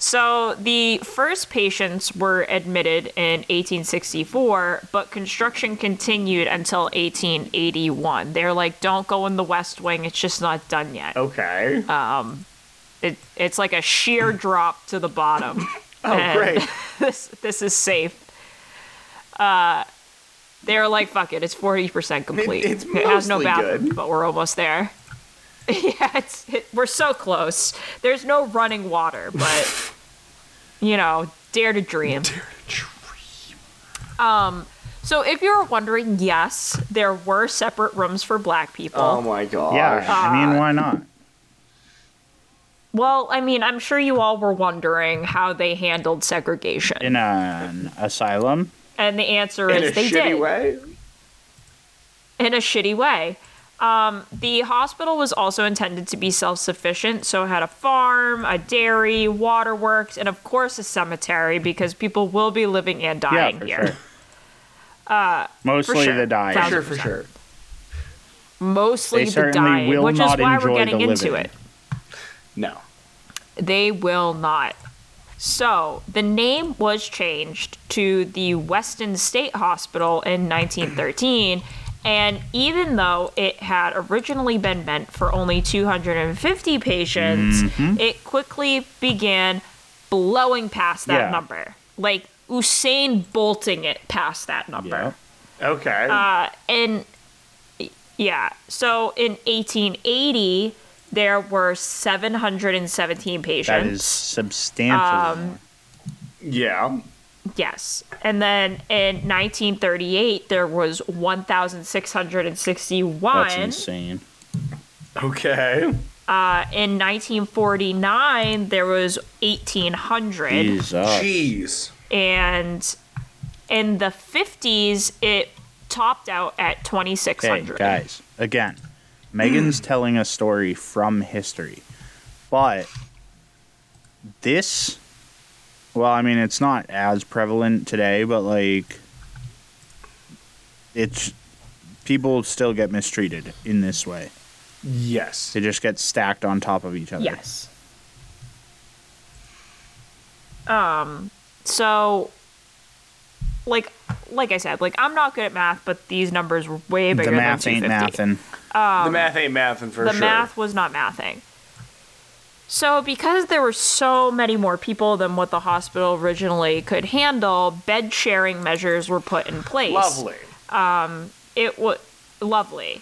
So the first patients were admitted in 1864, but construction continued until 1881. They're like, don't go in the West Wing, it's just not done yet. Okay. Um, It, it's like a sheer drop to the bottom. oh, and great. this this is safe. Uh, they're like, fuck it, it's forty percent complete. it's it has no bathroom, good. but we're almost there. yeah, it's it, we're so close. There's no running water, but you know, dare to dream. Dare to dream. Um, so if you're wondering, yes, there were separate rooms for black people. Oh my god. Yeah, I Uh, mean, why not? well, I mean, I'm sure you all were wondering how they handled segregation, In an asylum? and the answer In is a they shitty did. way? in a shitty way. Um, the hospital was also intended to be self sufficient, so it had a farm, a dairy, waterworks, and of course a cemetery because people will be living and Yeah, dying for here. sure. Mostly sure. the dying. Thousand Sure, for sure. Mostly They the dying, will which is not why we're getting into living. it. No. They will not. So the name was changed to the Weston State Hospital in 1913. And even though it had originally been meant for only 250 patients, Mm-hmm. it quickly began blowing past that Yeah. number. Like Usain bolting it past that number. Yeah. Okay. Uh, and yeah, so in 1880, there were 717 patients. That is substantially more. yeah. Yes. And then in 1938, there was 1,661. That's insane. Okay. Uh, in 1949, there was 1,800. Jesus. Jeez. And in the 50s, it topped out at Okay, 2,600. guys. Again, Megan's telling a story from history, but this, well, I mean, it's not as prevalent today, but like, it's people still get mistreated in this way. Yes. They just get stacked on top of each other. Yes. Um, so like like I said, like I'm not good at math, but these numbers were way bigger the math than ain't 250. mathin'. the math ain't mathin' for the sure. The math was not mathing. So, because there were so many more people than what the hospital originally could handle, bed sharing measures were put in place. Lovely. It was lovely.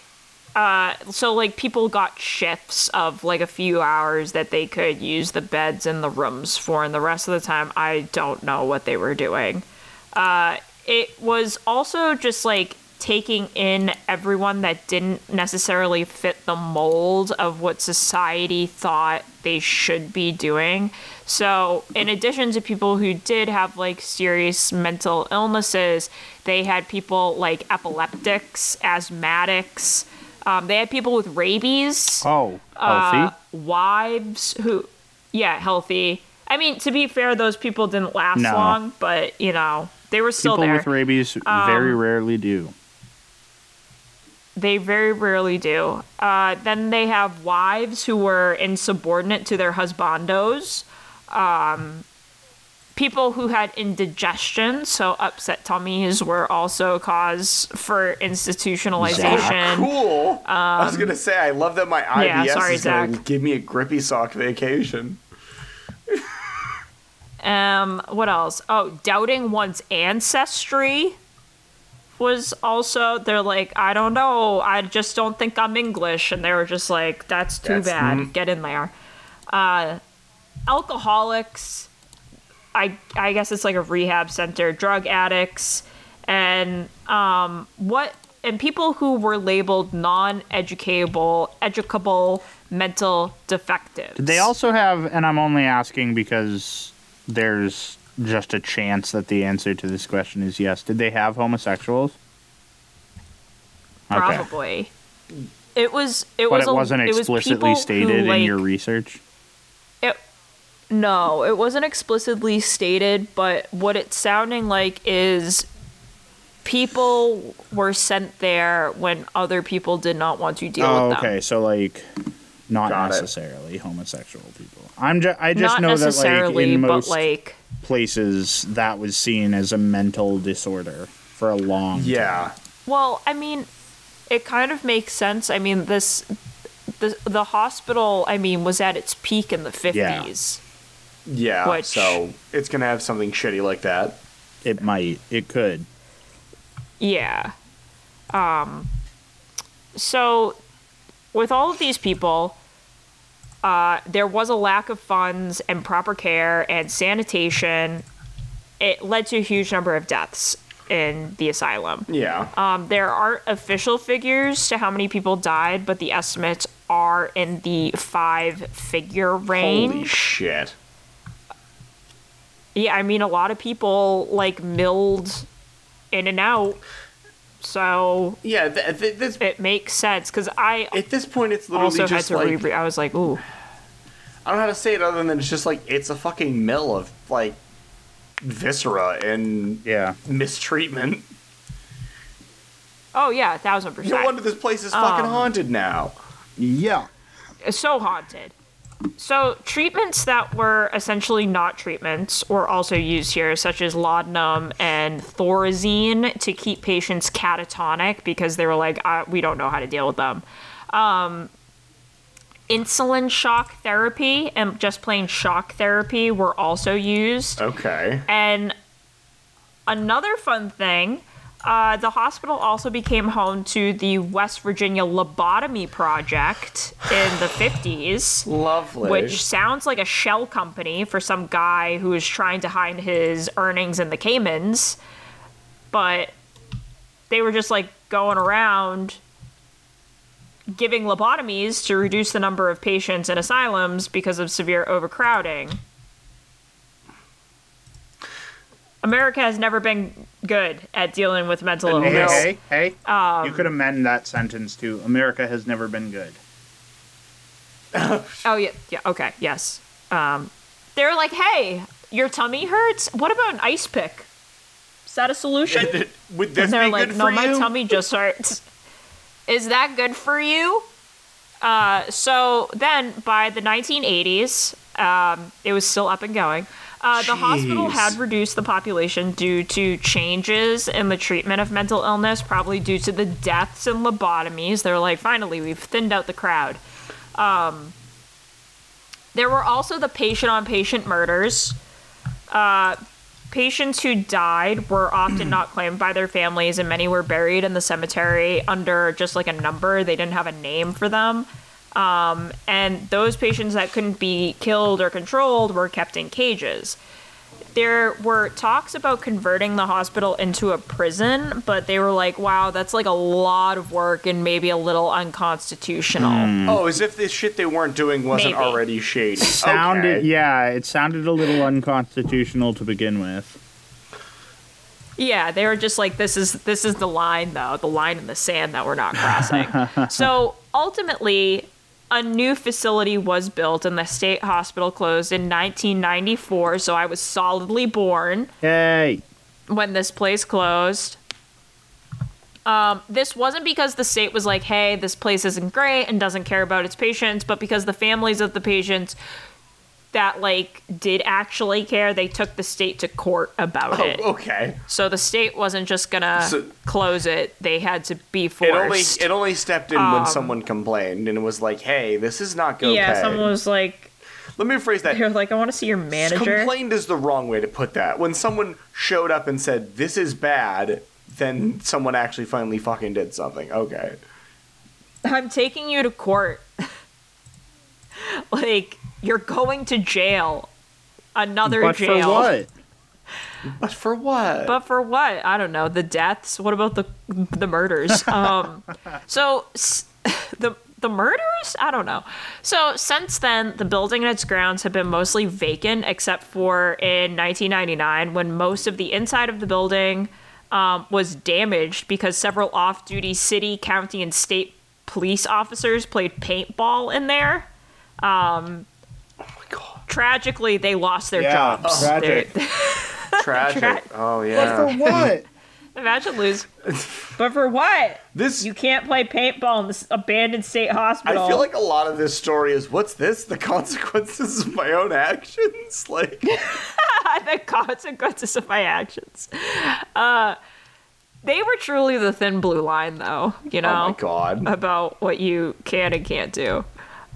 Uh, so, like, people got shifts of like a few hours that they could use the beds in the rooms for, and the rest of the time, I don't know what they were doing. Uh, it was also just like taking in everyone that didn't necessarily fit the mold of what society thought they should be doing. So, in addition to people who did have like serious mental illnesses, they had people like epileptics, asthmatics. Um, they had people with rabies Oh, healthy. uh, wives who yeah healthy i mean to be fair those people didn't last No. long but you know they were still People there Um, with rabies very rarely do. They very rarely do uh, then they have wives who were insubordinate to their husbandos people who had indigestion, so upset tummies, were also cause for institutionalization. Cool. I was gonna say I love that my IBS Um, yeah, sorry, is gonna give me a grippy sock vacation. Um, what else? Oh, doubting one's ancestry was also. They're like, I don't know. I just don't think I'm English, and they were just like, that's too That's- bad. mhm. Get in there. Uh, alcoholics. I I guess it's like a rehab center. Drug addicts, and um, what and people who were labeled non-educable, educable mental defectives. Did they also have, and I'm only asking because there's just a chance that the answer to this question is yes. Did they have homosexuals? Okay. Probably. It was. It But was. it wasn't it was explicitly who, stated in your research. It, no, it wasn't explicitly stated, but what it's sounding like is people were sent there when other people did not want to deal Oh, with them. okay. So like, not Got it. necessarily homosexual people. I'm just. I just not know that like necessarily, in but most like places that was seen as a mental disorder for a long. Yeah. Well, I mean, it kind of makes sense. I mean, this the the hospital, I mean, was at its peak in the 50s. Yeah. Which- So it's gonna have something shitty like that. It might. It could. Yeah. Um so with all of these people, uh, there was a lack of funds and proper care and sanitation. It led to a huge number of deaths in the asylum. Yeah. Um, there aren't official figures to how many people died, but the estimates are in the five figure range. Holy shit. Yeah, I mean, a lot of people like milled in and out, so Yeah. Th- th- this, it makes sense. Because I at this point, it's literally also had to like reread. I was like, ooh, I don't know how to say it other than it's just like it's a fucking mill of like viscera and Yeah. mistreatment. oh yeah, a thousand percent. No wonder this place is fucking Um, haunted now. Yeah. So haunted. So treatments that were essentially not treatments were also used here, such as laudanum and thorazine to keep patients catatonic because they were like, uh, we don't know how to deal with them. Um, insulin shock therapy and just plain shock therapy were also used. Okay. And another fun thing, uh, the hospital also became home to the West Virginia Lobotomy Project in the 50s, Lovely. which sounds like a shell company for some guy who is trying to hide his earnings in the Caymans. But they were just like going around giving lobotomies to reduce the number of patients in asylums because of severe overcrowding. America has never been good at dealing with mental Hey, illness. hey, hey. Um, you could amend that sentence to America has never been good. Oh yeah, yeah, okay, yes. Um, they're like, hey, your tummy hurts. What about an ice pick? Is that a solution? Would this And they're be like, good no, for my you? tummy just hurts. Is that good for you? Uh, so then, by the 1980s, um, it was still up and going. Uh, the hospital had reduced the population due to changes in the treatment of mental illness, probably due to the deaths and lobotomies. They're like, finally, we've thinned out the crowd. Um, there were also the patient on patient murders. Uh, patients who died were often not claimed by their families, and many were buried in the cemetery under just like a number. They didn't have a name for them. Um, and those patients that couldn't be killed or controlled were kept in cages. There were talks about converting the hospital into a prison, but they were like, wow, that's like a lot of work and maybe a little unconstitutional. Hmm. Oh, as if this shit they weren't doing wasn't Maybe. already shady. Sounded, okay. yeah, it sounded a little unconstitutional to begin with. Yeah, they were just like this is this is the line though, the line in the sand that we're not crossing. so ultimately, a new facility was built and the state hospital closed in 1994, so I was solidly born Hey, when this place closed. Um, this wasn't because the state was like, hey, this place isn't great and doesn't care about its patients, but because the families of the patients that like did actually care, they took the state to court about it. Oh, okay. So the state wasn't just gonna So- close it; they had to be It forced. only it only stepped in when someone complained and it was like, "Hey, this is not okay." Um, yeah, someone was like, Let me rephrase that. "They're like, I want to see your manager." Complained is the wrong way to put that. When someone showed up and said, "This is bad," then someone actually finally fucking did something. Okay. I'm taking you to court. like you're going to jail. Another But jail. for what? But for what? But for what? I don't know. The deaths. What about the the murders? Um, so s- the the murders? I don't know. So since then, the building and its grounds have been mostly vacant, except for in 1999 when most of the inside of the building um, was damaged because several off-duty city, county, and state police officers played paintball in there. Um, my god. Tragically, they lost their Yeah, jobs. tragic. They're- Tragic. Tra- oh yeah. But for what? Imagine lose. but for what? This You can't play paintball in this abandoned state hospital. I feel like a lot of this story is what's this? The consequences of my own actions? Like the consequences of my actions. Uh, they were truly the thin blue line, though. You know, Oh my god. about what you can and can't do.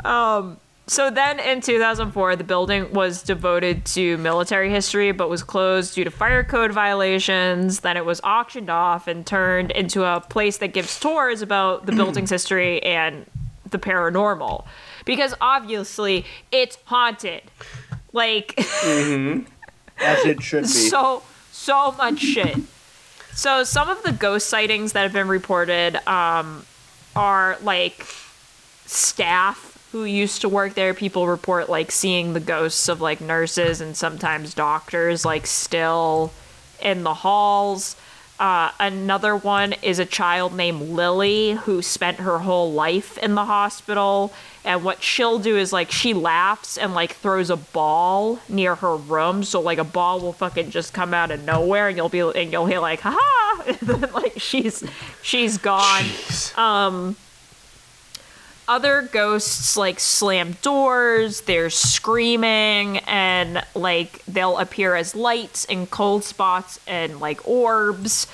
Um, so then in 2004, the building was devoted to military history, but was closed due to fire code violations. Then it was auctioned off and turned into a place that gives tours about the building's history and the paranormal. Because obviously, it's haunted. Like, As it should be. so so much shit. So some of the ghost sightings that have been reported um, are like staff who used to work there. People report like seeing the ghosts of like nurses and sometimes doctors like still in the halls. Uh, another one is a child named Lily who spent her whole life in the hospital. And what she'll do is like she laughs and like throws a ball near her room, so like a ball will fucking just come out of nowhere, and you'll be and you'll hear like ha ha, and then like she's she's gone. Um, other ghosts like slam doors, there's screaming, and like they'll appear as lights and cold spots and like orbs.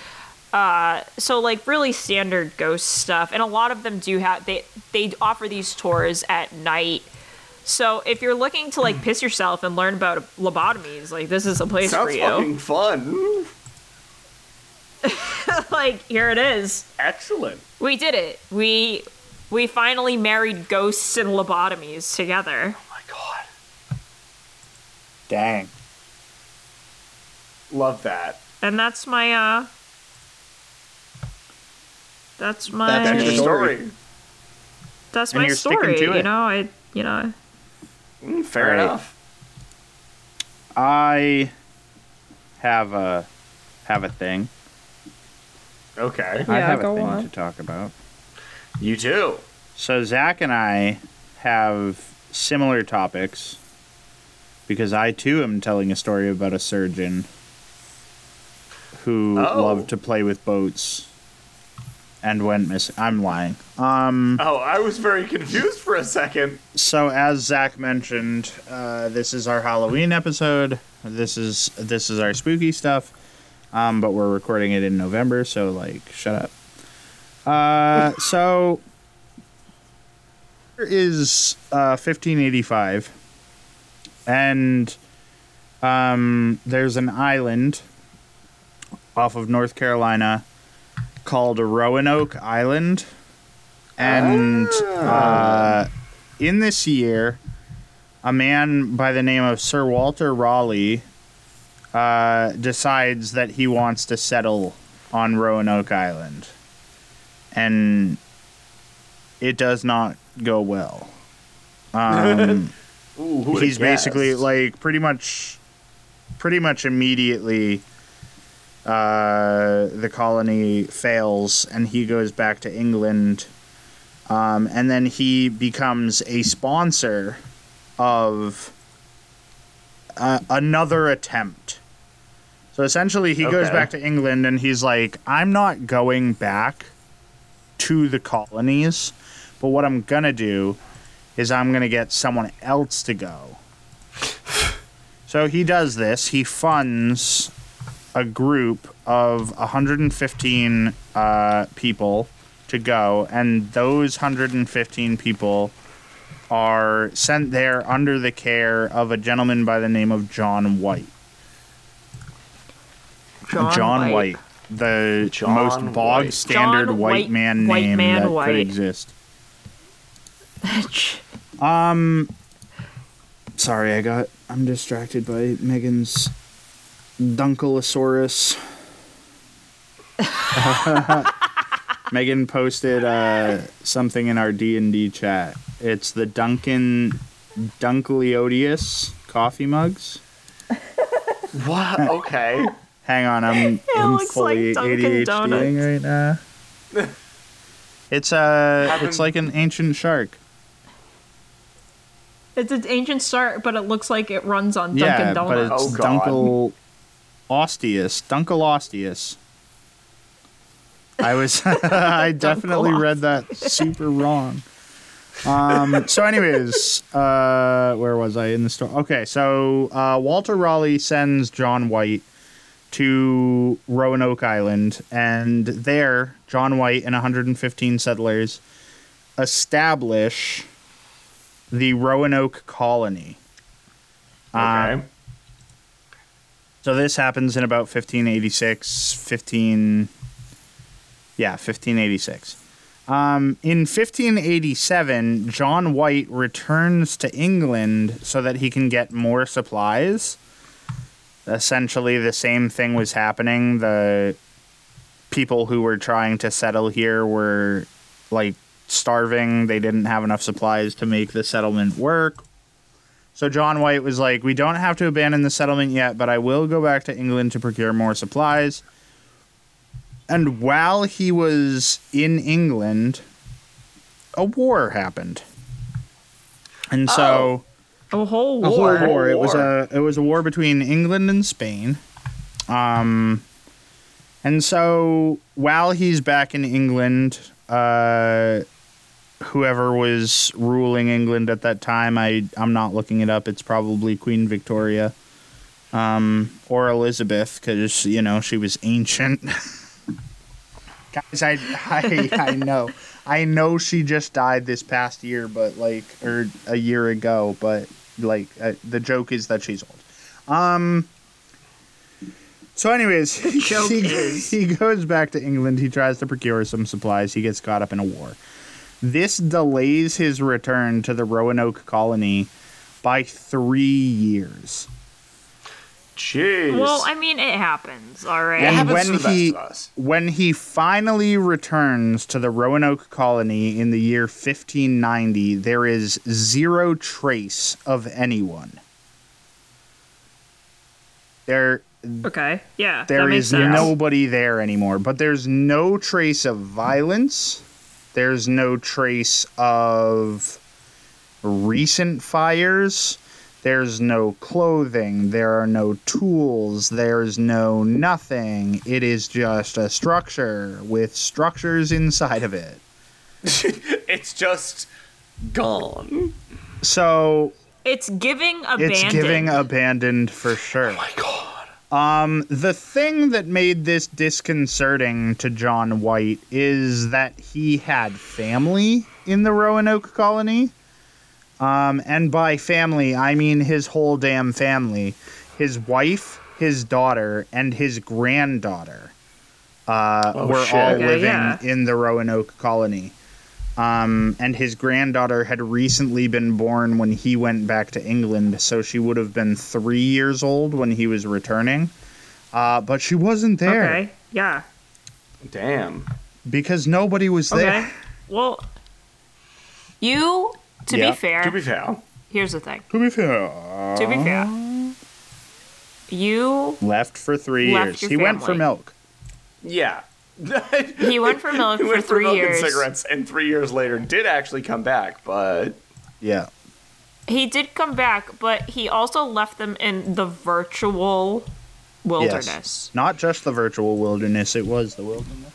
Uh, so like really standard ghost stuff, and a lot of them do have they they offer these tours at night. So if you're looking to like piss yourself and learn about lobotomies, like this is a place Sounds for you. fucking fun. like here it is. Excellent. We did it. We we finally married ghosts and lobotomies together. Oh my god. Dang. Love that. And that's my uh that's my That's That's your your story. story. that's And my you're story. to it. You know, I you know Mm, fair Right. enough. I have a have a thing. Okay. I Yeah, have a go thing on. to talk about. You too. So Zach and I have similar topics because I too am telling a story about a surgeon who Oh. loved to play with boats and went missing. I'm lying. Um, Oh, I was very confused for a second. so as Zach mentioned, uh, this is our Halloween episode. This is this is our spooky stuff. Um, but we're recording it in November, so like, shut up. Uh, so here is uh, 1585, and um, there's an island off of North Carolina called Roanoke Island, and uh, in this year, a man by the name of Sir Walter Raleigh uh, decides that he wants to settle on Roanoke Island, and it does not go well. Um, Ooh, he's basically like pretty much, pretty much immediately. Uh, the colony fails, and he goes back to England, um, and then he becomes a sponsor of uh, another attempt. So essentially, he goes back to England and he's like, I'm not going back to the colonies, but what I'm to do is I'm to get someone else to go. So he does this. He funds a group of 115 uh, people to go, and those 115 people are sent there under the care of a gentleman by the name of John White. John, White. The John most bog White. standard John white, man white name man that White. could exist. um, Sorry, I got. I'm distracted by Megan's Dunkleosaurus. Megan posted uh, something in our D and D chat. It's the Duncan Dunkleodius coffee mugs. What? Okay. Hang on, I'm, I'm looks fully like Dunkin' ADHDing Donuts. right now. It's uh, Haven't- it's like an ancient shark. It's an ancient start, but it looks like it runs on Dunkin' yeah, Donuts. but it's Oh, Dunkel Osteus. Dunkleosteus. I was I definitely read that super wrong. Um, so anyways, uh, where was I in the story? Okay, so uh, Walter Raleigh sends John White to Roanoke Island, and there John White and 115 settlers establish the Roanoke colony. Okay. So this happens in about 1586, 15 Yeah, 1586. Um, in 1587, John White returns to England so that he can get more supplies. Essentially, the same thing was happening. The people who were trying to settle here were like starving. They didn't have enough supplies to make the settlement work. So John White was like, "We don't have to abandon the settlement yet, but I will go back to England to procure more supplies." And while he was in England, a war happened. And so oh. A whole war. a war. whole war. It was a it was a war between England and Spain. Um, and so while he's back in England, uh, whoever was ruling England at that time, I I'm not looking it up. It's probably Queen Victoria, um, or Elizabeth, because you know she was ancient. Guys, I, I I know. I know she just died this past year, but like, or a year ago, but like, uh, the joke is that she's old. Um. So, anyways, he, he goes back to England. He tries to procure some supplies. He gets caught up in a war. This delays his return to the Roanoke colony by three years. Jeez. Well, I mean, it happens, all right. And happens when to the best he of us. when he finally returns to the Roanoke colony in the year 1590, there is zero trace of anyone. There Okay, yeah. that there makes is sense. nobody there anymore, but there's no trace of violence. There's no trace of recent fires. There's no clothing. There are no tools. There's no nothing. It is just a structure with structures inside of it. it's just gone. So It's giving abandoned. it's giving abandoned for sure. Oh my God. Um, the thing that made this disconcerting to John White is that he had family in the Roanoke colony. Um, and by family, I mean his whole damn family. His wife, his daughter, and his granddaughter uh, Oh, were shit. all Okay, living yeah. in the Roanoke colony. Um, and his granddaughter had recently been born when he went back to England, so she would have been three years old when he was returning. Uh, but she wasn't there Okay, yeah. Damn. because nobody was Okay. there. Well, you, to Yeah. be fair, To be fair. here's the thing. To be fair, To be fair, you left for three Left years. your He went for milk. Yeah. he went for milk He for went for three milk years. and cigarettes, and three years later did actually come back, but Yeah. He did come back, but he also left them in the virtual wilderness. Yes. Not just the virtual wilderness, it was the wilderness.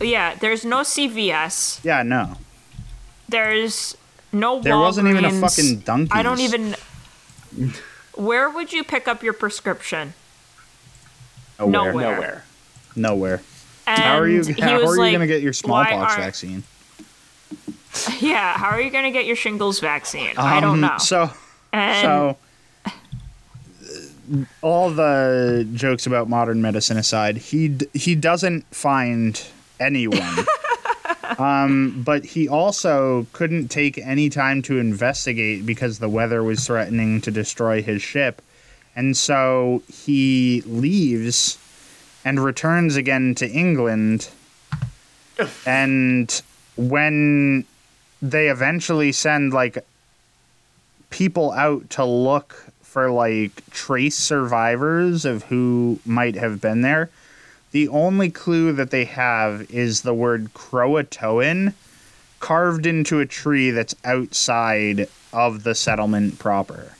Yeah, there's no CVS. Yeah, no. There's no There wasn't even a fucking Dunkies. I don't even. Where would you pick up your prescription? Nowhere. Nowhere. Nowhere. Nowhere. And How are you? he How was are you going to get your smallpox are- vaccine? Yeah, how are you going to get your shingles vaccine? I don't Um, know. So, and so all the jokes about modern medicine aside, he d- he doesn't find anyone. um, but he also couldn't take any time to investigate because the weather was threatening to destroy his ship, and so he leaves and returns again to England. and when they eventually send like people out to look for like trace survivors of who might have been there. The only clue that they have is the word Croatoan carved into a tree that's outside of the settlement proper.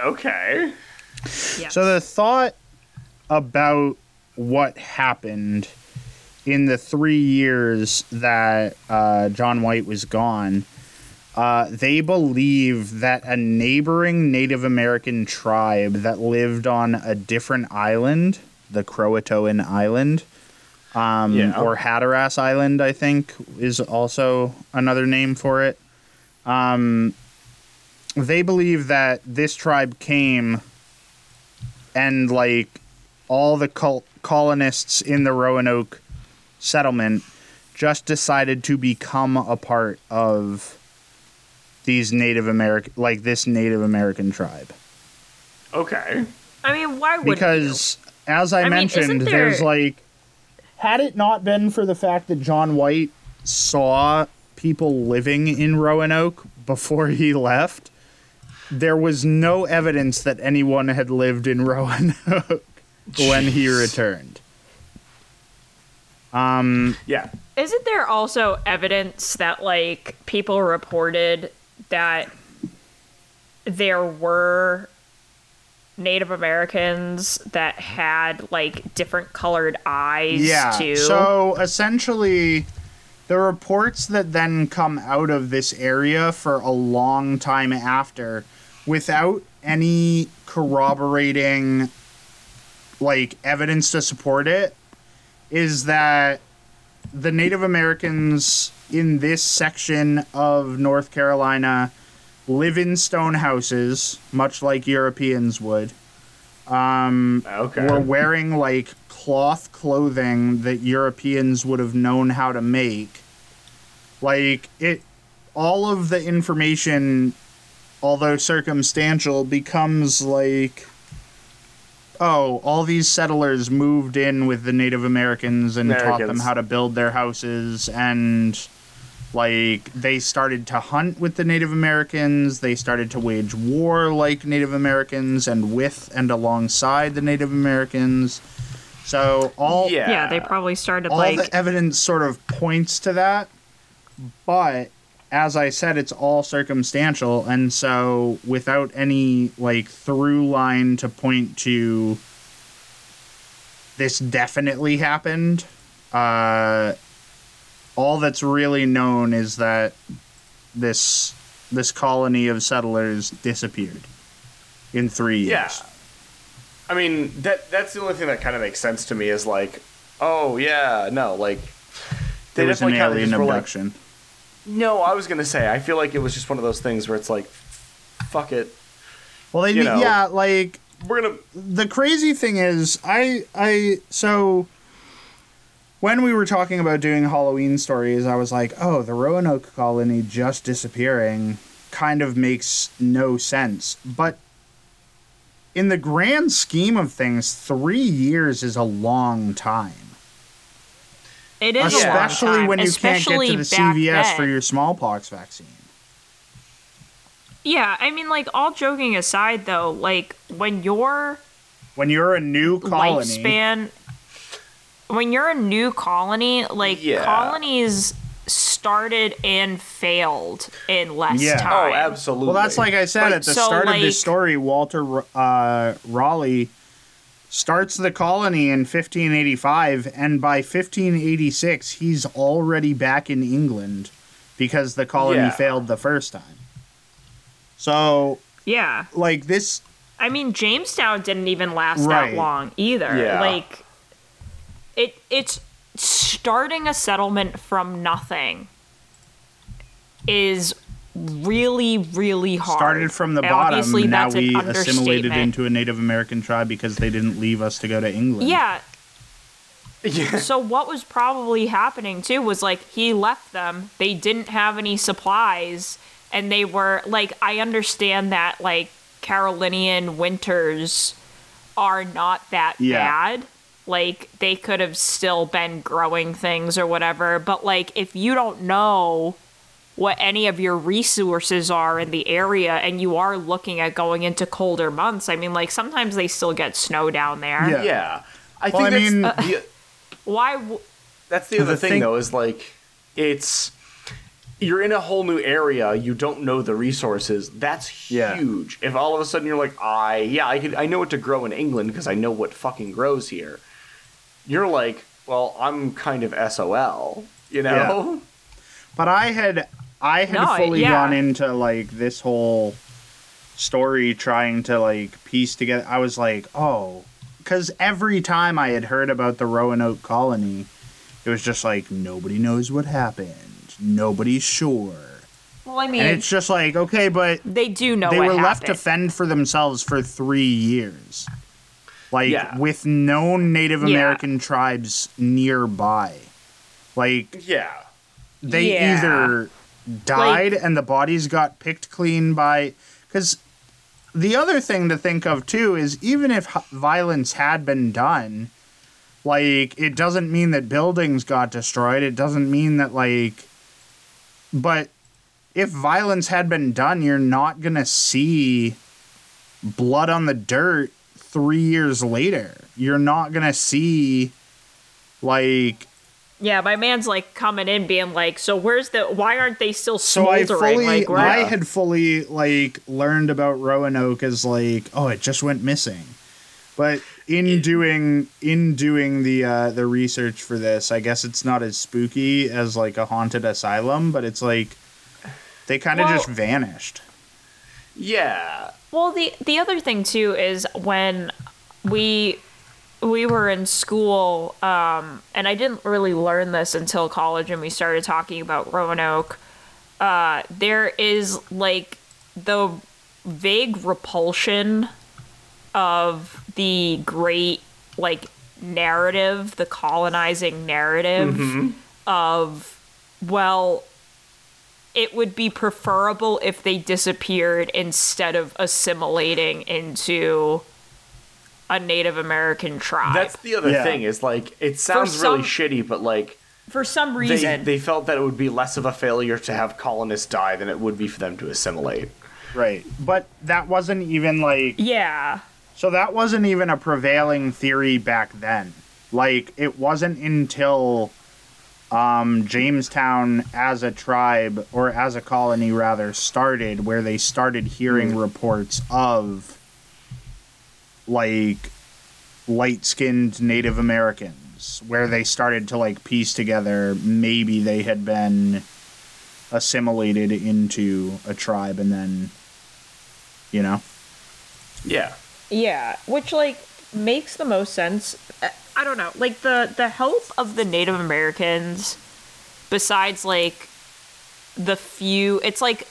Okay. yes. So the thought about what happened in the three years that uh, John White was gone, uh, they believe that a neighboring Native American tribe that lived on a different island, the Croatoan Island, um, Yeah. or Hatteras Island, I think, is also another name for it. Um, they believe that this tribe came and like all the col- colonists in the Roanoke settlement just decided to become a part of these Native American like this Native American tribe Okay. I mean, why would because as I, I mentioned isn't there's like had it not been for the fact that John White saw people living in Roanoke before he left there was no evidence that anyone had lived in Roanoke when he returned um Yeah. Isn't there also evidence that like people reported that there were Native Americans that had like different colored eyes Yeah. too? So essentially, the reports that then come out of this area for a long time after, without any corroborating like evidence to support it, is that the Native Americans in this section of North Carolina live in stone houses, much like Europeans would um, Okay. were wearing like cloth clothing that Europeans would have known how to make. Like it all of the information although circumstantial becomes like oh, all these settlers moved in with the Native Americans and taught them how to build their houses and like they started to hunt with the Native Americans, they started to wage war like Native Americans and with and alongside the Native Americans. So all yeah. yeah, they probably started all like the evidence sort of points to that, but as I said, it's all circumstantial, and so without any like through line to point to this definitely happened, uh, all that's really known is that this this colony of settlers disappeared in three years. Yeah. I mean, that that's the only thing that kind of makes sense to me is like, oh yeah, no, like they There was an alien were like, abduction. no, I was gonna say, I feel like it was just one of those things where it's like, fuck it, well, they you know. yeah, like we're gonna the crazy thing is i i so when we were talking about doing halloween stories i was like oh the roanoke colony just disappearing kind of makes no sense. But in the grand scheme of things three years is a long time. It is a long especially when you especially can't get to the cvs for your smallpox vaccine. Yeah, I mean like all joking aside though, like when you're when you're a new colony lifespan when you're a new colony, like Yeah. colonies started and failed in less Yeah. Oh, time. oh, absolutely. Well, that's like I said Like, at the so, start of this story. Walter uh, Raleigh starts the colony in 1585, and by 1586, he's already back in England because the colony Yeah. failed the first time. So, Yeah. like this, I mean, Jamestown didn't even last Right. that long either. Yeah. Like, it it's starting a settlement from nothing is really really hard. Started from the And bottom. Obviously, now that's we an assimilated into a Native American tribe because they didn't leave us to go to England. Yeah. Yeah. So what was probably happening too was like he left them. They didn't have any supplies, and they were like, I understand that like Carolinian winters are not that Yeah. bad. Like they could have still been growing things or whatever, but like if you don't know what any of your resources are in the area and you are looking at going into colder months, I mean like sometimes they still get snow down there. Yeah. Yeah. I Well, think I that's mean- the, Why w- that's the other The thing, thing- though, is like it's you're in a whole new area, you don't know the resources. That's Yeah. huge. If all of a sudden you're like, I yeah, I could I know what to grow in England because I know what fucking grows here. You're like, well, I'm kind of SOL, you know? But I had I had No, fully yeah. gone into like this whole story trying to like piece together. I was like, oh, because every time I had heard about the Roanoke colony, it was just like nobody knows what happened. Nobody's sure. Well, I mean, And it's just like, okay, but they do know they what were left to fend for themselves for three years. Like Yeah. with no Native Yeah. American tribes nearby. Like Yeah. they Yeah. either died and the bodies got picked clean by because the other thing to think of too is even if violence had been done like it doesn't mean that buildings got destroyed it doesn't mean that like but if violence had been done you're not gonna see blood on the dirt three years later you're not gonna see like Yeah, my man's like coming in, being like, "So where's the? Why aren't they still So I fully, like, I had fully like learned about Roanoke as like, oh, it just went missing. But in doing in doing the uh, the research for this, I guess it's not as spooky as like a haunted asylum, but it's like they kind of Well- just vanished. Yeah. Well, the the other thing too is when we we were in school, um, and I didn't really learn this until college, and we started talking about Roanoke. Uh, there is like the vague repulsion of the great like narrative, the colonizing narrative of well it would be preferable if they disappeared instead of assimilating into a Native American tribe. That's the other Yeah. thing is like it sounds really shitty, but like for some they, reason. they felt that it would be less of a failure to have colonists die than it would be for them to assimilate. Right. But that wasn't even like yeah. So that wasn't even a prevailing theory back then. Like it wasn't until um, Jamestown as a tribe or as a colony rather started where they started hearing reports of like light-skinned Native Americans where they started to like piece together maybe they had been assimilated into a tribe and then you know Yeah. Yeah, which like makes the most sense. I don't know, like the the help of the Native Americans, besides like the few, it's like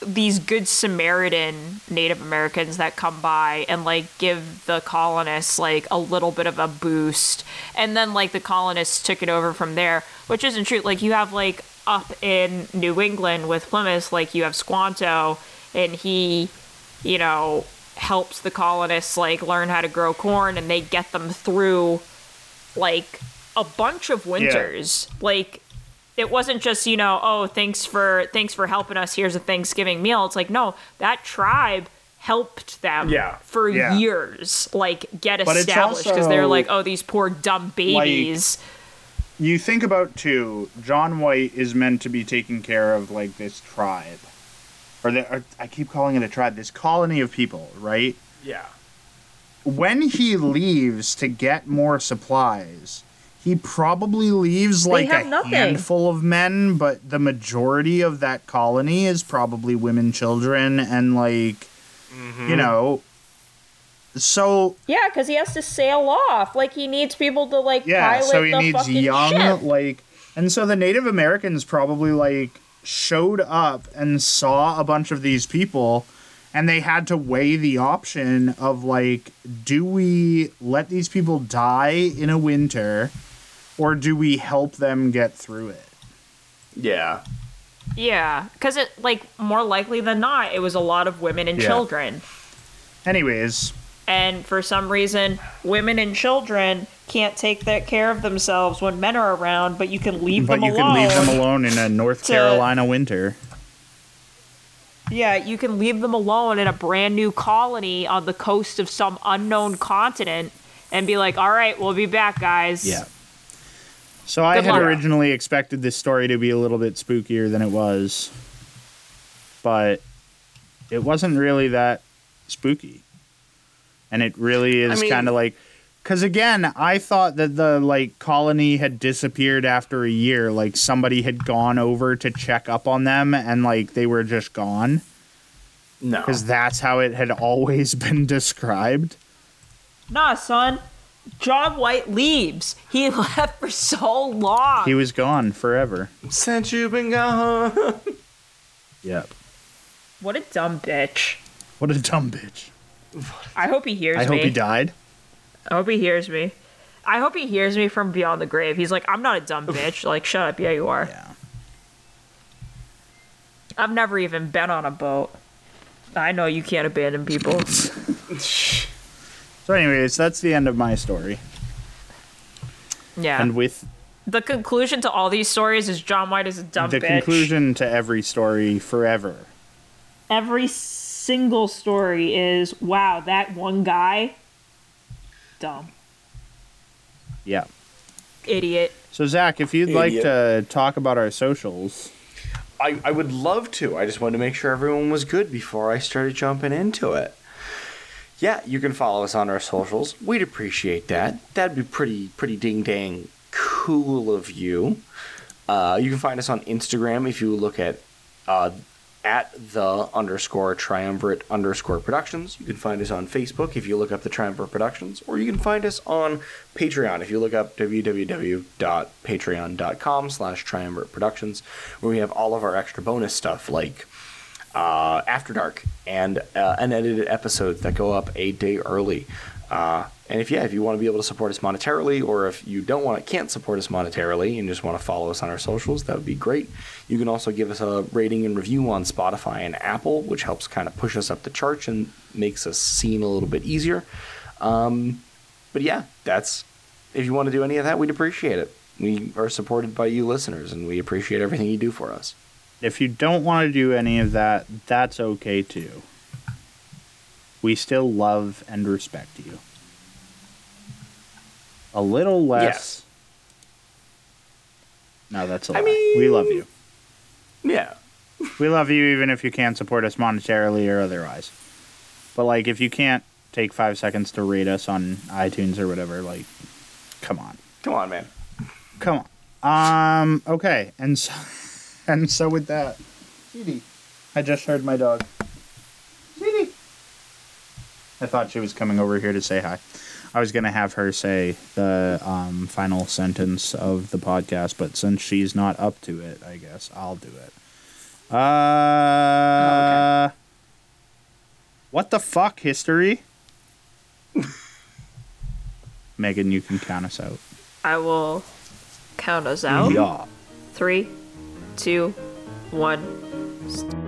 these good Samaritan Native Americans that come by and like give the colonists like a little bit of a boost, and then like the colonists took it over from there, which isn't true. Like you have like up in New England with Plymouth, like you have Squanto, and he, you know, helps the colonists like learn how to grow corn, and they get them through like a bunch of winters. Like it wasn't just you know oh thanks for thanks for helping us here's a thanksgiving meal it's like no that tribe helped them Yeah. for Yeah. years like get But established because they're like oh these poor dumb babies you think about too john white is meant to be taking care of like this tribe or, the, or i keep calling it a tribe this colony of people right Yeah. when he leaves to get more supplies he probably leaves like a nothing. handful of men but the majority of that colony is probably women children and like You mm-hmm. know, so Yeah, because he has to sail off. Like he needs people to like yeah, pilot so he the needs young ship. like, and so the Native Americans probably like showed up and saw a bunch of these people. And they had to weigh the option of like, do we let these people die in a winter, or do we help them get through it? Yeah. Yeah, because it like more likely than not, it was a lot of women and Yeah. children. Anyways, And for some reason, women and children can't take that care of themselves when men are around, but you can leave but them you alone. can leave them alone in a North to- Carolina winter. Yeah, you can leave them alone in a brand new colony on the coast of some unknown continent and be like, all right, we'll be back, guys. Yeah. So I Good had luck. originally expected this story to be a little bit spookier than it was, but it wasn't really that spooky, and it really is I mean- kind of like, because again, I thought that the like colony had disappeared after a year, like somebody had gone over to check up on them, and like they were just gone, No. because that's how it had always been described. Nah, son. John White leaves. He left for so long. He was gone forever. Since you've been gone. Yep. what a dumb bitch. What a dumb bitch. I hope he hears I me. hope he died. I hope he hears me. I hope he hears me from beyond the grave. He's like, I'm not a dumb bitch. Like, shut up. Yeah, you are. Yeah. I've never even been on a boat. I know you can't abandon people. So, anyways, that's the end of my story. Yeah. And with the conclusion to all these stories is John White is a dumb the bitch. conclusion to every story forever. Every single story is, wow, that one guy, dumb, Yeah. idiot. So, Zach, if you'd like to talk about our socials, I, I would love to. I just wanted to make sure everyone was good before I started jumping into it. Yeah, you can follow us on our socials. We'd appreciate that. That'd be pretty pretty ding dang cool of you. Uh, you can find us on Instagram if you look at uh, at the underscore triumvirate underscore productions. You can find us on Facebook if you look up the Triumvirate Productions, or you can find us on Patreon if you look up www.patreon.com slash triumvirate productions, where we have all of our extra bonus stuff like uh, After Dark and uh, unedited episodes that go up a day early. Uh, and if yeah, if you want to be able to support us monetarily, or if you don't want to, can't support us monetarily and just want to follow us on our socials, that would be great. You can also give us a rating and review on Spotify and Apple, which helps kind of push us up the charts and makes us seen a little bit easier. Um, but yeah, that's if you want to do any of that, we'd appreciate it. We are supported by you listeners, and we appreciate everything you do for us. if you don't want to do any of that, that's okay too. We still love and respect you. A little less. Yes. No, that's a lie. mean- we love you. Yeah, We love you even if you can't support us monetarily or otherwise. But like if you can't take five seconds to rate us on iTunes or whatever, like come on. come on, man. Come on. Um okay. And so and so with that. I just heard my dog. I thought she was coming over here to say hi. I was gonna have her say the um, final sentence of the podcast, but since she's not up to it, I guess I'll do it. Uh, what the fuck, history? Meghan, you can count us out. I will count us out. Yeah. Three, two, one.